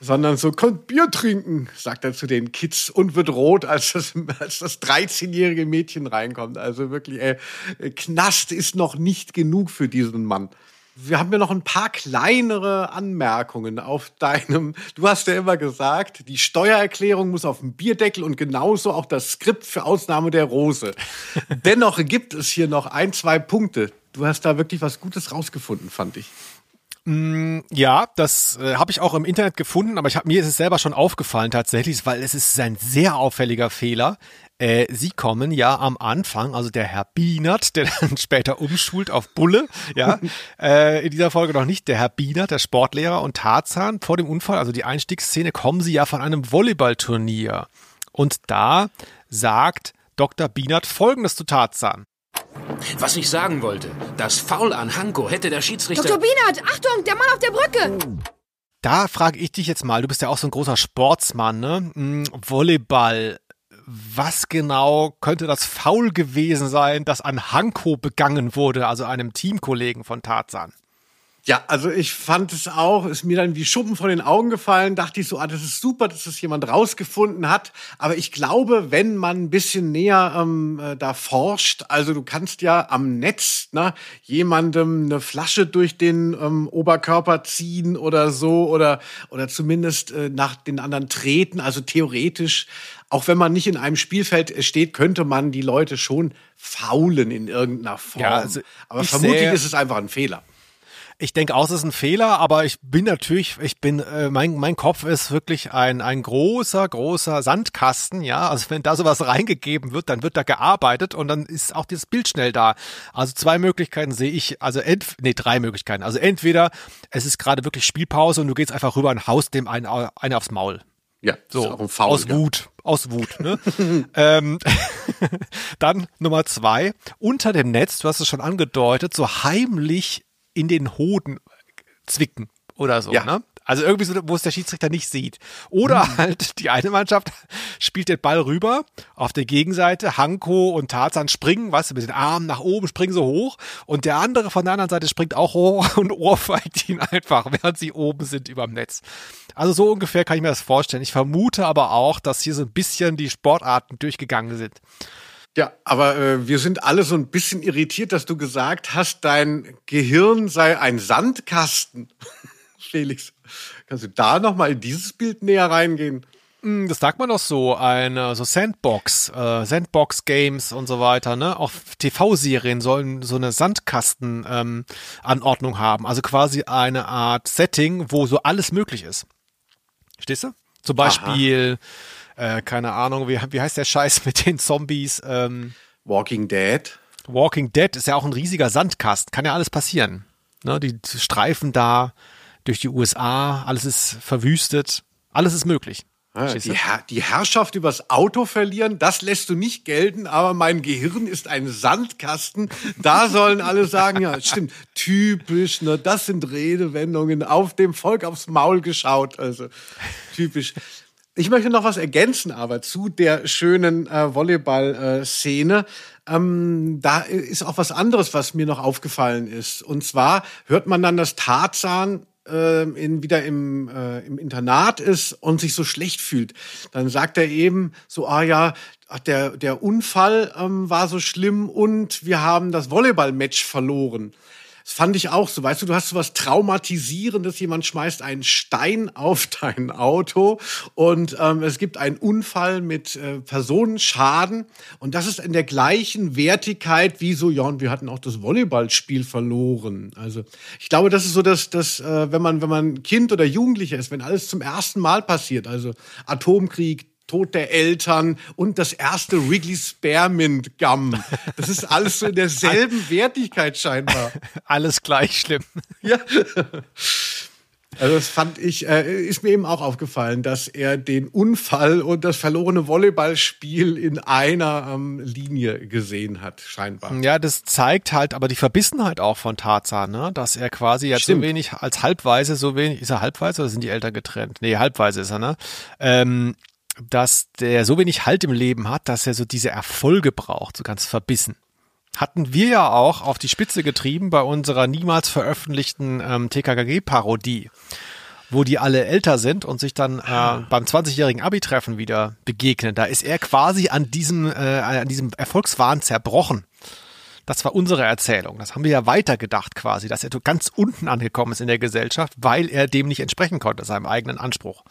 Sondern so, könnt Bier trinken, sagt er zu den Kids und wird rot, als das, <laughs> als das 13-jährige Mädchen reinkommt. Also wirklich, äh, Knast ist noch nicht genug für diesen Mann. Wir haben ja noch ein paar kleinere Anmerkungen auf deinem. Du hast ja immer gesagt, die Steuererklärung muss auf dem Bierdeckel und genauso auch das Skript für Ausnahme der Rose. <laughs> Dennoch gibt es hier noch ein, zwei Punkte. Du hast da wirklich was Gutes rausgefunden, fand ich. Mm, Ja, das äh, habe ich auch im Internet gefunden, aber ich hab, mir ist es selber schon aufgefallen tatsächlich, weil es ist ein sehr auffälliger Fehler. Äh, sie kommen ja am Anfang, also der Herr Bienert, der dann <laughs> später umschult auf Bulle, ja, <laughs> äh, in dieser Folge noch nicht, der Herr Bienert, der Sportlehrer und Tarzan, vor dem Unfall, also die Einstiegsszene, kommen sie ja von einem Volleyballturnier. Und da sagt Dr. Bienert folgendes zu Tarzan. Was ich sagen wollte, das Foul an Hanko hätte der Schiedsrichter... Dr. Bienert, Achtung, der Mann auf der Brücke! Da frage ich dich jetzt mal, du bist ja auch so ein großer Sportsmann, ne? Hm, Volleyball. Was genau könnte das Foul gewesen sein, das an Hanko begangen wurde, also einem Teamkollegen von Tarzan? Ja, also ich fand es auch, ist mir dann wie Schuppen von den Augen gefallen, dachte ich so, ah, das ist super, dass das jemand rausgefunden hat. Aber ich glaube, wenn man ein bisschen näher ähm, äh, da forscht, also du kannst ja am Netz ne, jemandem eine Flasche durch den ähm, Oberkörper ziehen oder so oder, oder zumindest äh, nach den anderen treten. Also theoretisch, auch wenn man nicht in einem Spielfeld steht, könnte man die Leute schon faulen in irgendeiner Form. Ja, also Aber ich vermutlich ist es einfach ein Fehler. Ich denke auch, es ist ein Fehler, aber ich bin natürlich, ich bin, äh, mein, mein Kopf ist wirklich ein, ein großer, großer Sandkasten, ja. Also wenn da sowas reingegeben wird, dann wird da gearbeitet und dann ist auch dieses Bild schnell da. Also zwei Möglichkeiten sehe ich, also ent, nee, drei Möglichkeiten. Also entweder es ist gerade wirklich Spielpause und du gehst einfach rüber und haust dem einen, einen aufs Maul. Ja, So, Foul, aus ja. Wut, aus Wut. Ne? <laughs> ähm, <laughs> dann Nummer zwei, unter dem Netz, du hast es schon angedeutet, so heimlich in den Hoden zwicken oder so. Ja. Ne? Also irgendwie so, wo es der Schiedsrichter nicht sieht. Oder Mhm. halt die eine Mannschaft spielt den Ball rüber, auf der Gegenseite, Hanko und Tarzan springen, weißt du, mit den Armen nach oben, springen so hoch und der andere von der anderen Seite springt auch hoch <laughs> und ohrfeigt ihn einfach, während sie oben sind überm Netz. Also so ungefähr kann ich mir das vorstellen. Ich vermute aber auch, dass hier so ein bisschen die Sportarten durchgegangen sind. Ja, aber äh, wir sind alle so ein bisschen irritiert, dass du gesagt hast, dein Gehirn sei ein Sandkasten. <laughs> Felix, kannst du da noch mal in dieses Bild näher reingehen? Hm, Das sagt man doch so, eine so Sandbox, äh, Sandbox Games und so weiter, ne? Auch TV-Serien sollen so eine Sandkasten-Anordnung ähm, haben. Also quasi eine Art Setting, wo so alles möglich ist. Verstehst du? Zum Beispiel, äh, keine Ahnung, wie, wie heißt der Scheiß <laughs> mit den Zombies? Ähm, Walking Dead. Walking Dead ist ja auch ein riesiger Sandkasten, kann ja alles passieren. Ne? Die Streifen da durch die USA, alles ist verwüstet, alles ist möglich. Ah, Die? Herr, die Herrschaft übers Auto verlieren, das lässt du nicht gelten, aber mein Gehirn ist ein Sandkasten. Da sollen alle sagen, ja, stimmt, typisch, ne, das sind Redewendungen, auf dem Volk aufs Maul geschaut, also typisch. Ich möchte noch was ergänzen, aber zu der schönen äh, Volleyball-Szene. Ähm, da ist auch was anderes, was mir noch aufgefallen ist. Und zwar hört man dann, dass Tarzan äh, in, wieder im, äh, im Internat ist und sich so schlecht fühlt. Dann sagt er eben so, ah ja, der, der Unfall ähm, war so schlimm und wir haben das Volleyball-Match verloren. Das fand ich auch so. Weißt du, du hast so was Traumatisierendes. Jemand schmeißt einen Stein auf dein Auto und ähm, es gibt einen Unfall mit äh, Personenschaden. Und das ist in der gleichen Wertigkeit wie so, ja, und wir hatten auch das Volleyballspiel verloren. Also ich glaube, das ist so, dass, dass äh, wenn man, wenn man Kind oder Jugendlicher ist, wenn alles zum ersten Mal passiert, also Atomkrieg, Tod der Eltern und das erste Wrigley Spearmint Gum. Das ist alles so in derselben <laughs> Wertigkeit scheinbar. Alles gleich schlimm. Ja. Also das fand ich, äh, ist mir eben auch aufgefallen, dass er den Unfall und das verlorene Volleyballspiel in einer ähm, Linie gesehen hat, scheinbar. Ja, das zeigt halt aber die Verbissenheit auch von Tarzan, ne? dass er quasi jetzt Stimmt. so wenig als halbweise, so wenig, ist er halbweise oder sind die Eltern getrennt? Nee, halbweise ist er, ne? Ähm, dass der so wenig Halt im Leben hat, dass er so diese Erfolge braucht, so ganz verbissen. Hatten wir ja auch auf die Spitze getrieben bei unserer niemals veröffentlichten ähm, TKKG-Parodie, wo die alle älter sind und sich dann äh, beim 20-jährigen Abi-Treffen wieder begegnen. Da ist er quasi an diesem, äh, an diesem Erfolgswahn zerbrochen. Das war unsere Erzählung. Das haben wir ja weitergedacht quasi, dass er ganz unten angekommen ist in der Gesellschaft, weil er dem nicht entsprechen konnte, seinem eigenen Anspruch.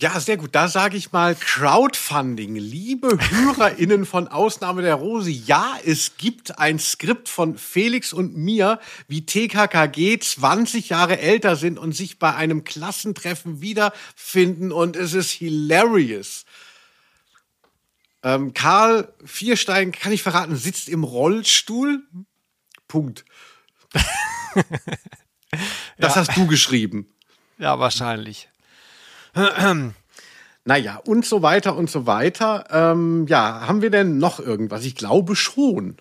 Ja, sehr gut. Da sage ich mal Crowdfunding. Liebe HörerInnen von Ausnahme der Rose, ja, es gibt ein Skript von Felix und mir, wie TKKG 20 Jahre älter sind und sich bei einem Klassentreffen wiederfinden und es ist hilarious. Ähm, Karl Vierstein, kann ich verraten, sitzt im Rollstuhl. Punkt. <laughs> das Ja. hast du geschrieben. Ja, wahrscheinlich. <clears throat> Naja, und so weiter und so weiter. Ähm, ja, haben wir denn noch irgendwas? Ich glaube schon.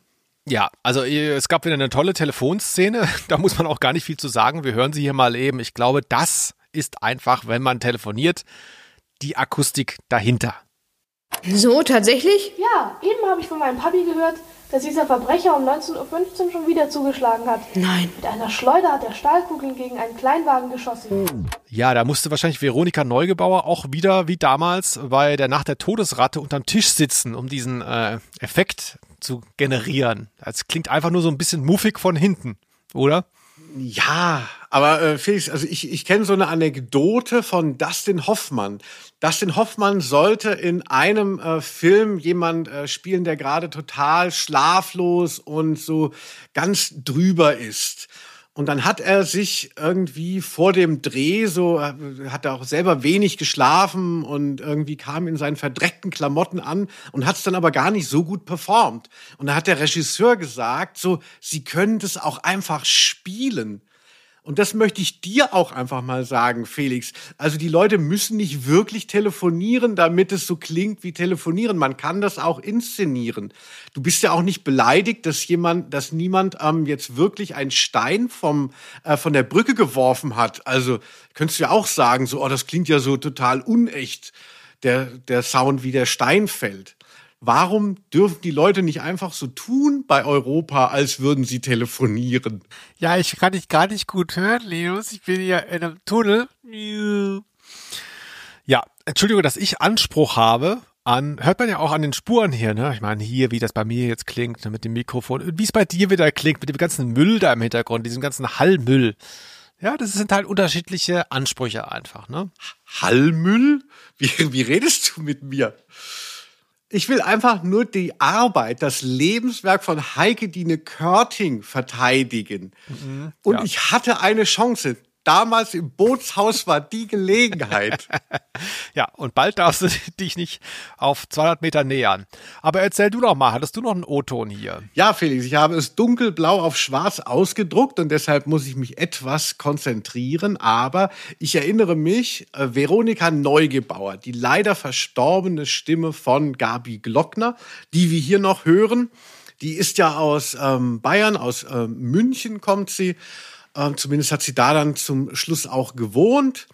Ja, also äh, es gab wieder eine tolle Telefonszene. <laughs> Da muss man auch gar nicht viel zu sagen. Wir hören sie hier mal eben. Ich glaube, das ist einfach, wenn man telefoniert, die Akustik dahinter. So, tatsächlich? Ja, eben habe ich von meinem Papi gehört, dass dieser Verbrecher um 19.15 Uhr schon wieder zugeschlagen hat. Nein. Mit einer Schleuder hat er Stahlkugeln gegen einen Kleinwagen geschossen. Ja, da musste wahrscheinlich Veronika Neugebauer auch wieder, wie damals, bei der Nacht der Todesratte unterm Tisch sitzen, um diesen äh, Effekt zu generieren. Das klingt einfach nur so ein bisschen muffig von hinten, oder? Ja, aber äh, Felix, also ich, ich kenne so eine Anekdote von Dustin Hoffmann. Dustin Hoffmann sollte in einem äh, Film jemand äh, spielen, der gerade total schlaflos und so ganz drüber ist. Und dann hat er sich irgendwie vor dem Dreh so, äh, hat er auch selber wenig geschlafen und irgendwie kam in seinen verdreckten Klamotten an und hat es dann aber gar nicht so gut performt. Und da hat der Regisseur gesagt, so, sie können das auch einfach spielen. Und das möchte ich dir auch einfach mal sagen, Felix. Also die Leute müssen nicht wirklich telefonieren, damit es so klingt wie telefonieren. Man kann das auch inszenieren. Du bist ja auch nicht beleidigt, dass jemand, dass niemand ähm, jetzt wirklich einen Stein vom äh, von der Brücke geworfen hat. Also könntest du ja auch sagen, so, oh, das klingt ja so total unecht, der der Sound, wie der Stein fällt. Warum dürfen die Leute nicht einfach so tun bei Europa, als würden sie telefonieren? Ja, ich kann dich gar nicht gut hören, Linus. Ich bin hier in einem Tunnel. Ja, Entschuldigung, dass ich Anspruch habe an, hört man ja auch an den Spuren hier, ne? Ich meine, hier, wie das bei mir jetzt klingt, ne, mit dem Mikrofon, wie es bei dir wieder klingt, mit dem ganzen Müll da im Hintergrund, diesem ganzen Hallmüll. Ja, das sind halt unterschiedliche Ansprüche einfach, ne? Hallmüll? Wie, wie redest du mit mir? Ich will einfach nur die Arbeit, das Lebenswerk von Heike Dine Körting verteidigen. Und ja. ich hatte eine Chance. Damals im Bootshaus war die Gelegenheit. <laughs> Ja, und bald darfst du <laughs> dich nicht auf 200 Meter nähern. Aber erzähl du doch mal, hattest du noch einen O-Ton hier? Ja, Felix, ich habe es dunkelblau auf schwarz ausgedruckt und deshalb muss ich mich etwas konzentrieren. Aber ich erinnere mich, äh, Veronika Neugebauer, die leider verstorbene Stimme von Gabi Glockner, die wir hier noch hören, die ist ja aus ähm, Bayern, aus ähm, München kommt sie. Ähm, zumindest hat sie da dann zum Schluss auch gewohnt.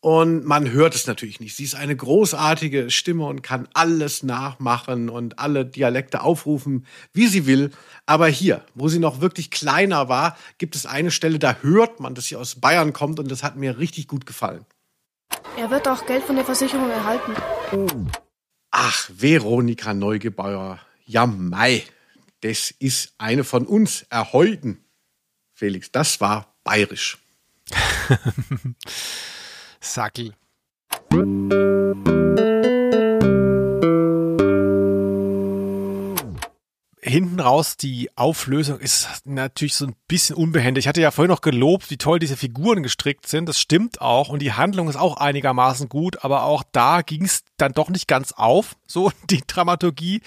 Und man hört es natürlich nicht. Sie ist eine großartige Stimme und kann alles nachmachen und alle Dialekte aufrufen, wie sie will. Aber hier, wo sie noch wirklich kleiner war, gibt es eine Stelle, da hört man, dass sie aus Bayern kommt und das hat mir richtig gut gefallen. Er wird auch Geld von der Versicherung erhalten. Ach, Veronika Neugebauer. Ja, Mai. Das ist eine von uns erheuten. Felix, das war bayerisch. <laughs> Sackel. Hinten raus, die Auflösung ist natürlich so ein bisschen unbehändig. Ich hatte ja vorhin noch gelobt, wie toll diese Figuren gestrickt sind. Das stimmt auch. Und die Handlung ist auch einigermaßen gut. Aber auch da ging es dann doch nicht ganz auf. So <laughs> die Dramaturgie.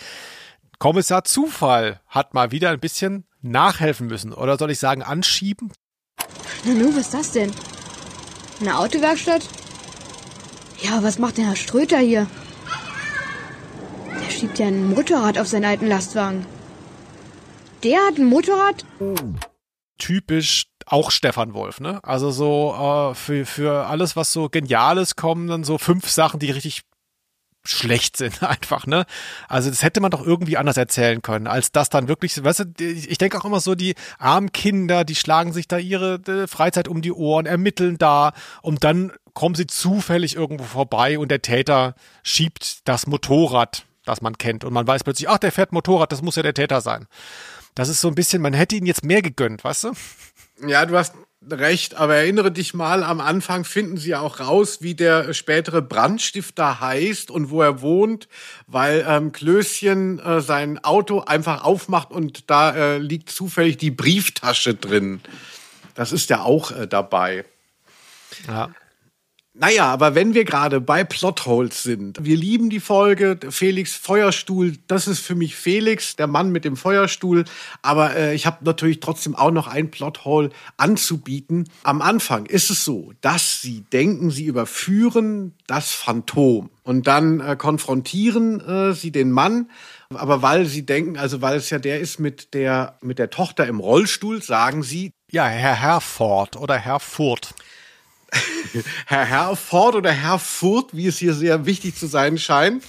Kommissar Zufall hat mal wieder ein bisschen nachhelfen müssen. Oder soll ich sagen, anschieben? Nanu, was ist das denn? Eine Autowerkstatt? Ja, was macht denn Herr Ströter hier? Der schiebt ja ein Motorrad auf seinen alten Lastwagen. Der hat ein Motorrad? typisch auch Stefan Wolf, ne? Also so äh, für, für alles, was so Geniales kommen, dann so fünf Sachen, die richtig schlecht sind <laughs> einfach, ne? Also das hätte man doch irgendwie anders erzählen können, als das dann wirklich, weißt du, ich denke auch immer so, die armen Kinder, die schlagen sich da ihre äh, Freizeit um die Ohren, ermitteln da und dann kommen sie zufällig irgendwo vorbei und der Täter schiebt das Motorrad, das man kennt und man weiß plötzlich, ach, der fährt Motorrad, das muss ja der Täter sein. Das ist so ein bisschen, man hätte ihn jetzt mehr gegönnt, weißt du? Ja, du hast recht, aber erinnere dich mal, am Anfang finden sie auch raus, wie der spätere Brandstifter heißt und wo er wohnt, weil ähm, Klößchen äh, sein Auto einfach aufmacht und da äh, liegt zufällig die Brieftasche drin. Das ist ja auch äh, dabei. Ja. Naja, aber wenn wir gerade bei Plotholes sind, wir lieben die Folge, Felix Feuerstuhl, das ist für mich Felix, der Mann mit dem Feuerstuhl, aber äh, ich habe natürlich trotzdem auch noch ein Plothole anzubieten. Am Anfang ist es so, dass sie denken, sie überführen das Phantom und dann äh, konfrontieren äh, sie den Mann aber weil sie denken, also weil es ja der ist mit der, mit der Tochter im Rollstuhl, sagen sie. Ja, Herr Herford oder Herr Furt. <laughs> Herr Herford oder Herr Furt, wie es hier sehr wichtig zu sein scheint.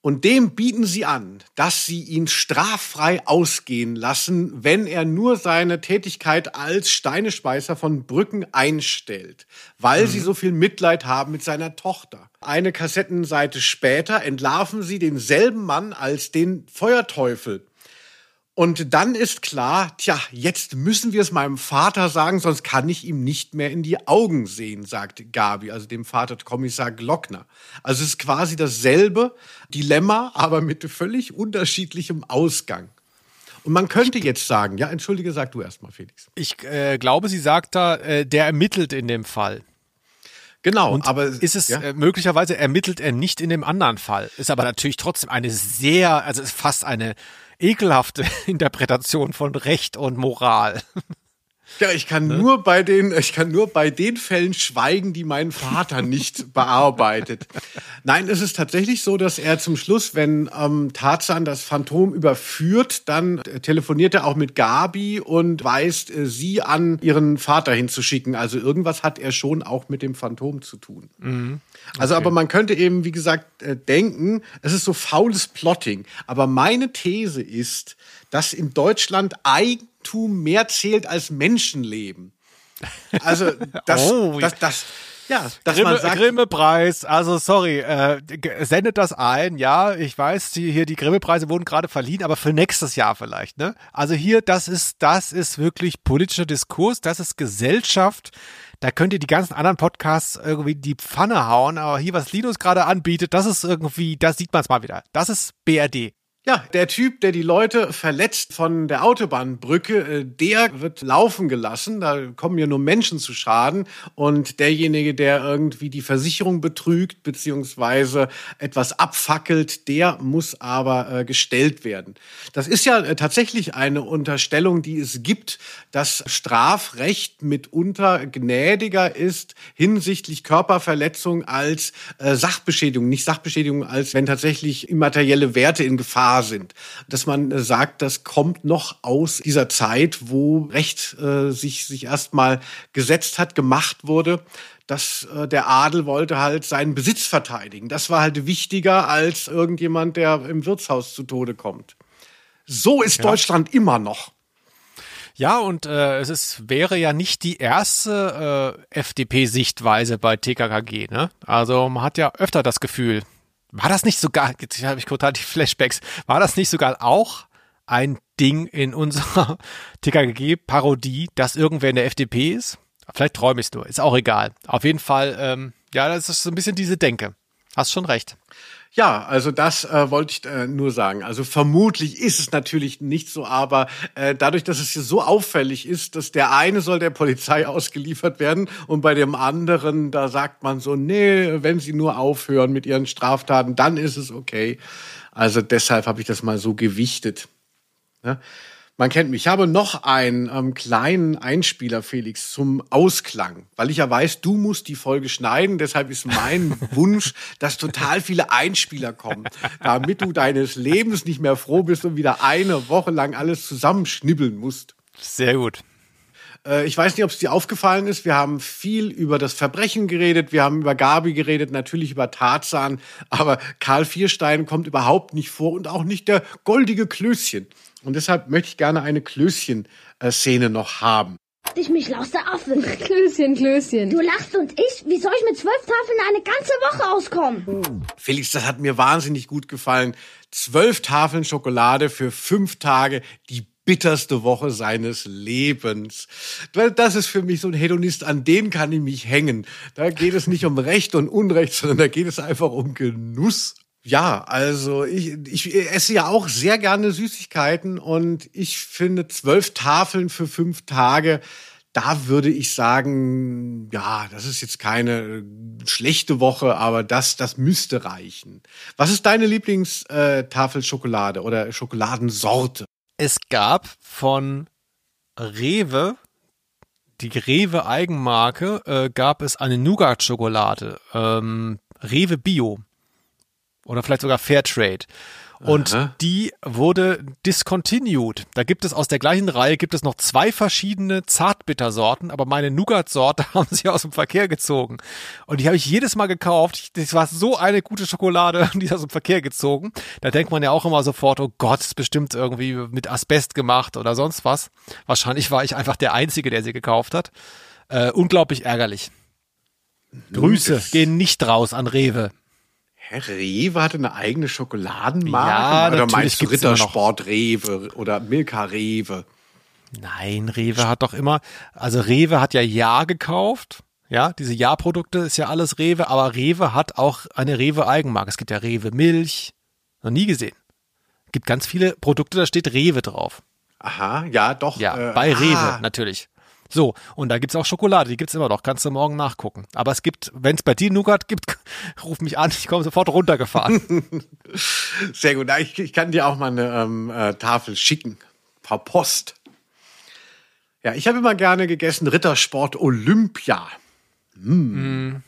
Und dem bieten sie an, dass sie ihn straffrei ausgehen lassen, wenn er nur seine Tätigkeit als Steinespeißer von Brücken einstellt, weil mhm. sie so viel Mitleid haben mit seiner Tochter. Eine Kassettenseite später entlarven sie denselben Mann als den Feuerteufel. Und dann ist klar, tja, jetzt müssen wir es meinem Vater sagen, sonst kann ich ihm nicht mehr in die Augen sehen, sagt Gabi, also dem Vater Kommissar Glockner. Also es ist quasi dasselbe Dilemma, aber mit völlig unterschiedlichem Ausgang. Und man könnte jetzt sagen, ja, entschuldige, sag du erstmal, Felix. Ich äh, glaube, sie sagt da, äh, der ermittelt in dem Fall. Genau, und aber ist es ja? äh, möglicherweise ermittelt er nicht in dem anderen Fall. Ist aber natürlich trotzdem eine sehr, also ist fast eine ekelhafte <laughs> Interpretation von Recht und Moral. Ja, ich kann ne? nur bei den, ich kann nur bei den Fällen schweigen, die mein Vater nicht <laughs> bearbeitet. Nein, es ist tatsächlich so, dass er zum Schluss, wenn ähm, Tarzan das Phantom überführt, dann telefoniert er auch mit Gabi und weist äh, sie an, ihren Vater hinzuschicken. Also irgendwas hat er schon auch mit dem Phantom zu tun. Mhm. Okay. Also, aber man könnte eben, wie gesagt, äh, denken, es ist so faules Plotting. Aber meine These ist, dass in Deutschland Eigentum mehr zählt als Menschenleben. Also <laughs> das, oh. das, das, ja, dass Grimme, man sagt, Grimme-Preis, also sorry, äh, sendet das ein, ja, ich weiß, die, hier die Grimme-Preise wurden gerade verliehen, aber für nächstes Jahr vielleicht, ne? Also hier, das ist, das ist wirklich politischer Diskurs, das ist Gesellschaft, da könnt ihr die ganzen anderen Podcasts irgendwie die Pfanne hauen, aber hier, was Linus gerade anbietet, das ist irgendwie, da sieht man es mal wieder. Das ist BRD. Ja, der Typ, der die Leute verletzt von der Autobahnbrücke, äh, der wird laufen gelassen. Da kommen ja nur Menschen zu Schaden. Und derjenige, der irgendwie die Versicherung betrügt beziehungsweise etwas abfackelt, der muss aber äh, gestellt werden. Das ist ja äh, tatsächlich eine Unterstellung, die es gibt, dass Strafrecht mitunter gnädiger ist hinsichtlich Körperverletzung als Sachbeschädigung. Nicht Sachbeschädigung, als wenn tatsächlich immaterielle Werte in Gefahr sind. Dass man äh, sagt, das kommt noch aus dieser Zeit, wo Recht äh, sich, sich erstmal gesetzt hat, gemacht wurde dass äh, der Adel wollte halt seinen Besitz verteidigen. Das war halt wichtiger als irgendjemand, der im Wirtshaus zu Tode kommt. So ist ja. Deutschland immer noch. Ja, und äh, es ist, wäre ja nicht die erste äh, FDP-Sichtweise bei TKKG. Ne? Also man hat ja öfter das Gefühl, war das nicht sogar, jetzt habe ich total die Flashbacks, war das nicht sogar auch ein Ding in unserer <laughs> TKG-Parodie, dass irgendwer in der FDP ist? Vielleicht träume ich nur, ist auch egal. Auf jeden Fall, ähm, ja, das ist so ein bisschen diese Denke. Hast schon recht. Ja, also das äh, wollte ich äh, nur sagen. Also vermutlich ist es natürlich nicht so, aber äh, dadurch, dass es hier so auffällig ist, dass der eine soll der Polizei <laughs> ausgeliefert werden und bei dem anderen, da sagt man so, nee, wenn sie nur aufhören mit ihren Straftaten, dann ist es okay. Also deshalb habe ich das mal so gewichtet. Ja? Man kennt mich. Ich habe noch einen ähm, kleinen Einspieler, Felix, zum Ausklang, weil ich ja weiß, du musst die Folge schneiden. Deshalb ist mein <laughs> Wunsch, dass total viele Einspieler kommen, damit du deines Lebens nicht mehr froh bist und wieder eine Woche lang alles zusammenschnibbeln musst. Sehr gut. Äh, ich weiß nicht, ob es dir aufgefallen ist. Wir haben viel über das Verbrechen geredet. Wir haben über Gabi geredet, natürlich über Tarzan. Aber Karl Vierstein kommt überhaupt nicht vor und auch nicht der goldige Klößchen. Und deshalb möchte ich gerne eine Klößchen-Szene noch haben. Ich mich lauster Affe. Klößchen, Klößchen. Du lachst und ich? Wie soll ich mit zwölf Tafeln eine ganze Woche auskommen? Felix, das hat mir wahnsinnig gut gefallen. Zwölf Tafeln Schokolade für fünf Tage, die bitterste Woche seines Lebens. Weil das ist für mich so ein Hedonist, an den kann ich mich hängen. Da geht es nicht um Recht und Unrecht, sondern da geht es einfach um Genuss. Ja, also ich, ich esse ja auch sehr gerne Süßigkeiten und ich finde zwölf Tafeln für fünf Tage da würde ich sagen, ja, das ist jetzt keine schlechte Woche, aber das, das müsste reichen. Was ist deine Lieblingstafel Schokolade oder Schokoladensorte? Es gab von Rewe, die Rewe Eigenmarke, äh, gab es eine Nougat-Schokolade, ähm, Rewe Bio oder vielleicht sogar Fairtrade. Und Aha. die wurde discontinued. Da gibt es aus der gleichen Reihe gibt es noch zwei verschiedene Zartbittersorten, aber meine Nougat-Sorte <laughs> haben sie aus dem Verkehr gezogen. Und die habe ich jedes Mal gekauft. Das war so eine gute Schokolade, <laughs> die ist aus dem Verkehr gezogen. Da denkt man ja auch immer sofort, oh Gott, ist bestimmt irgendwie mit Asbest gemacht oder sonst was. Wahrscheinlich war ich einfach der Einzige, der sie gekauft hat. Äh, unglaublich ärgerlich. Grüße gehen nicht raus an Rewe. Hä, Rewe hatte eine eigene Schokoladenmarke? Ja, oder meinst du Rittersport Rewe oder Milka Rewe? Nein, Rewe hat doch immer, also Rewe hat ja Ja gekauft. Ja, diese Ja-Produkte ist ja alles Rewe, aber Rewe hat auch eine Rewe-Eigenmarke. Es gibt ja Rewe Milch. Noch nie gesehen. Es gibt ganz viele Produkte, da steht Rewe drauf. Aha, ja, doch. Ja, äh, bei ah. Rewe natürlich. So, und da gibt's auch Schokolade, die gibt's immer noch, kannst du morgen nachgucken. Aber es gibt, wenn es bei dir Nougat gibt, <laughs> ruf mich an, ich komme sofort runtergefahren. <laughs> Sehr gut, ich, ich, kann dir auch mal eine ähm, äh, Tafel schicken, per Post. Ja, ich habe immer gerne gegessen Rittersport Olympia. Mm. Mm.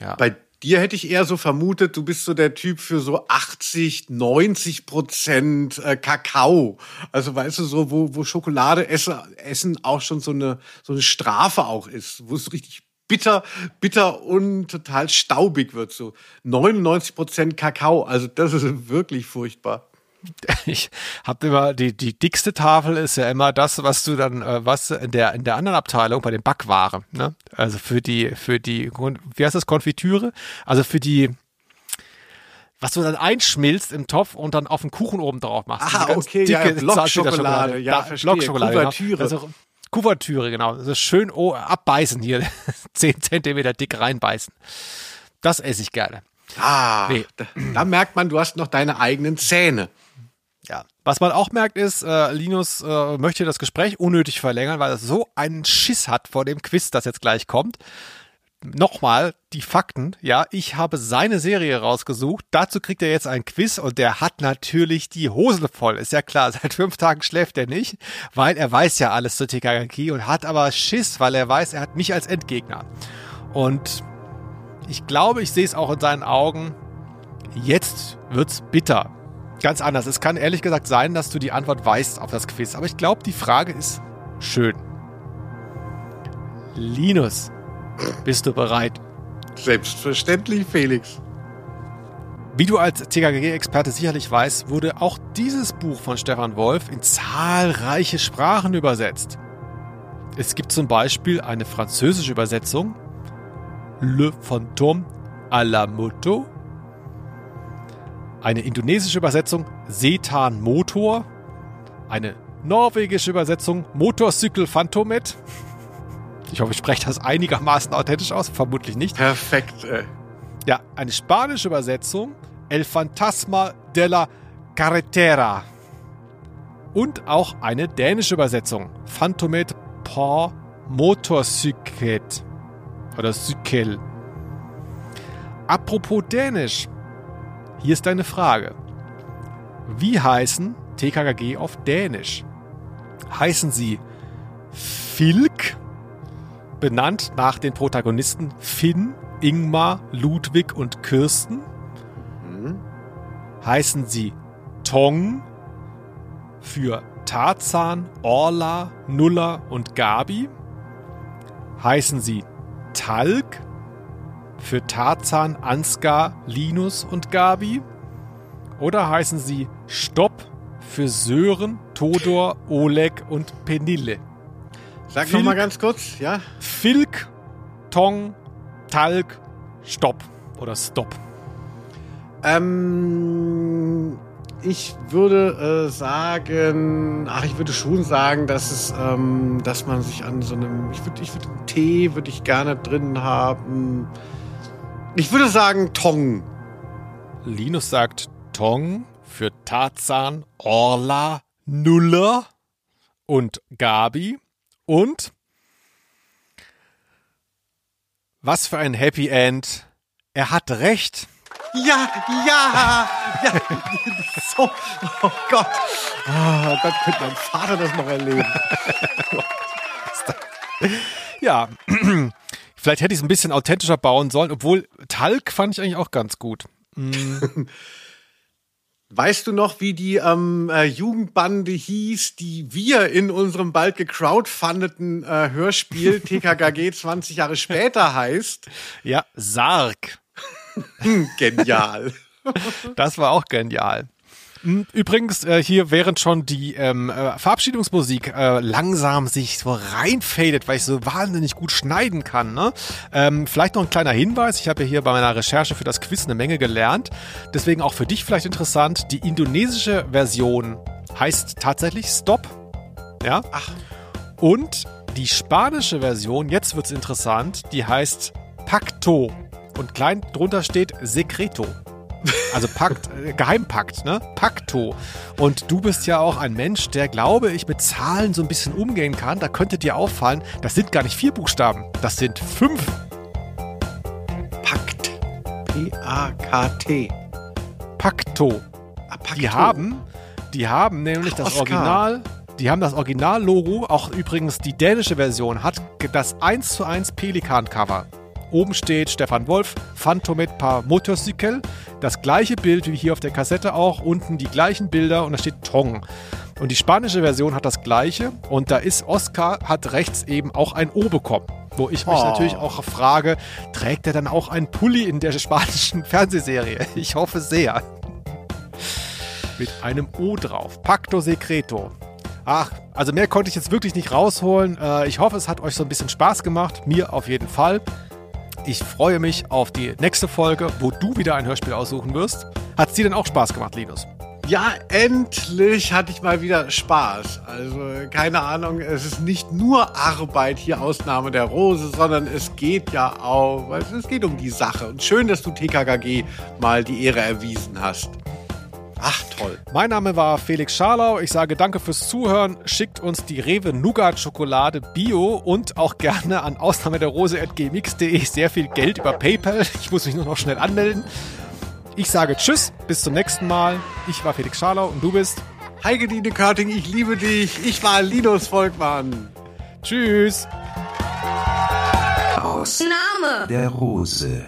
Ja. Bei dir hätte ich eher so vermutet, du bist so der Typ für so 80, 90 Prozent äh, Kakao. Also weißt du, so, wo, wo Schokolade esse, essen auch schon so eine, so eine Strafe auch ist, wo es richtig bitter, bitter und total staubig wird. So 99 Prozent Kakao. Also das ist wirklich furchtbar. <laughs> ich habe immer die die dickste Tafel ist ja immer das, was du dann äh, was in der in der anderen Abteilung bei den Backwaren, ne? Also für die für die wie heißt das Konfitüre? Also für die was du dann einschmilzt im Topf und dann auf den Kuchen oben drauf machst. Ah, okay, dicke ja, Blockschokolade, ja, verstehe. Blockschokolade, Kuvertüre. Genau. Also, Kuvertüre, genau. Also schön oh, abbeißen hier, <laughs> zehn Zentimeter dick reinbeißen. Das esse ich gerne. Ah, nee. da, da merkt man, du hast noch deine eigenen Zähne. Ja. Was man auch merkt ist, äh, Linus äh, möchte das Gespräch unnötig verlängern, weil er so einen Schiss hat vor dem Quiz, das jetzt gleich kommt. Nochmal die Fakten. Ja, ich habe seine Serie rausgesucht. Dazu kriegt er jetzt ein Quiz und der hat natürlich die Hosen voll. Ist ja klar, <laughs> seit fünf Tagen schläft er nicht, weil er weiß ja alles zu TKG und hat aber Schiss, weil er weiß, er hat mich als Endgegner. Und ich glaube, ich sehe es auch in seinen Augen. Jetzt wird's bitter ganz anders. Es kann ehrlich gesagt sein, dass du die Antwort weißt auf das Quiz, aber ich glaube, die Frage ist schön. Linus, bist du bereit? Selbstverständlich, Felix. Wie du als TKG-Experte sicherlich weißt, wurde auch dieses Buch von Stefan Wolf in zahlreiche Sprachen übersetzt. Es gibt zum Beispiel eine französische Übersetzung, Le Fantôme à la Moto, eine indonesische Übersetzung Setan Motor, eine norwegische Übersetzung Motorcycle Phantomet. Ich hoffe, ich spreche das einigermaßen authentisch aus, vermutlich nicht. Perfekt. Äh. Ja, eine spanische Übersetzung El Fantasma de la Carretera. Und auch eine dänische Übersetzung Phantomet por Motorcyket oder Cykel. Apropos Dänisch, hier ist deine Frage. Wie heißen TKKG auf Dänisch? Heißen sie Filk, benannt nach den Protagonisten Finn, Ingmar, Ludwig und Kirsten? Mhm. Heißen sie Tong für Tarzan, Orla, Nulla und Gabi? Heißen sie Talg für Tarzan, Ansgar, Linus und Gabi? Oder heißen sie Stopp für Sören, Todor, Oleg und Penille? Sag Filk, noch mal ganz kurz, ja? Filk, Tong, Talg, Stopp oder Stopp. Ähm, ich würde äh, sagen, ach, ich würde schon sagen, dass es, ähm, dass man sich an so einem, ich würde, ich würde Tee würde ich gerne drin haben. Ich würde sagen Tong. Linus sagt Tong für Tarzan, Orla, Nuller und Gabi. Und was für ein Happy End. Er hat recht. Ja, ja, ja. <laughs> So, oh Gott. Oh Gott, könnte mein Vater das noch erleben. <laughs> ja, vielleicht hätte ich es ein bisschen authentischer bauen sollen, obwohl Talk fand ich eigentlich auch ganz gut. Mm. <laughs> Weißt du noch, wie die ähm, äh, Jugendbande hieß, die wir in unserem bald gecrowdfundeten äh, Hörspiel <laughs> TKKG 20 Jahre später heißt? Ja, Sarg. <laughs> genial. Das war auch genial. Übrigens, äh, hier während schon die ähm, äh, Verabschiedungsmusik äh, langsam sich so reinfadet, weil ich so wahnsinnig gut schneiden kann. Ne? Ähm, vielleicht noch ein kleiner Hinweis. Ich habe ja hier bei meiner Recherche für das Quiz eine Menge gelernt. Deswegen auch für dich vielleicht interessant. Die indonesische Version heißt tatsächlich Stop. Ja. Ach. Und die spanische Version, jetzt wird's interessant, die heißt Pacto. Und klein drunter steht Secreto. Also Pakt, äh, Geheimpakt, ne? Pakto. Und du bist ja auch ein Mensch, der, glaube ich, mit Zahlen so ein bisschen umgehen kann. Da könnte dir auffallen, das sind gar nicht vier Buchstaben, das sind fünf. Pakt. P-A-K-T. Pakto. Ah, Pakto. Die haben, die haben nämlich Ach, das Oscar. Original, die haben das Original-Logo, auch übrigens die dänische Version, hat das 1 zu 1 Pelikan-Cover. Oben steht Stefan Wolf, Phantomet par Motorcycle. Das gleiche Bild wie hier auf der Kassette auch. Unten die gleichen Bilder und da steht Tong. Und die spanische Version hat das gleiche. Und da ist Oscar, hat rechts eben auch ein O bekommen. Wo ich mich Oh. natürlich auch frage, trägt er dann auch einen Pulli in der spanischen Fernsehserie? <laughs> Ich hoffe sehr. Mit einem O drauf. Pacto Secreto. Ach, also mehr konnte ich jetzt wirklich nicht rausholen. Äh, Ich hoffe, es hat euch so ein bisschen Spaß gemacht. Mir auf jeden Fall. Ich freue mich auf die nächste Folge, wo du wieder ein Hörspiel aussuchen wirst. Hat es dir denn auch Spaß gemacht, Linus? Ja, endlich hatte ich mal wieder Spaß. Also keine Ahnung, es ist nicht nur Arbeit hier Ausnahme der Rose, sondern es geht ja auch, es geht um die Sache. Und schön, dass du TKKG mal die Ehre erwiesen hast. Ach, toll. Mein Name war Felix Scharlau. Ich sage danke fürs Zuhören. Schickt uns die Rewe Nougat Schokolade Bio und auch gerne an Ausnahme der Rose.gmx.de sehr viel Geld über PayPal. Ich muss mich nur noch schnell anmelden. Ich sage Tschüss, bis zum nächsten Mal. Ich war Felix Scharlau und du bist Heigedine Körting, ich liebe dich. Ich war Linus Volkmann. Tschüss. Aus Name. der Rose.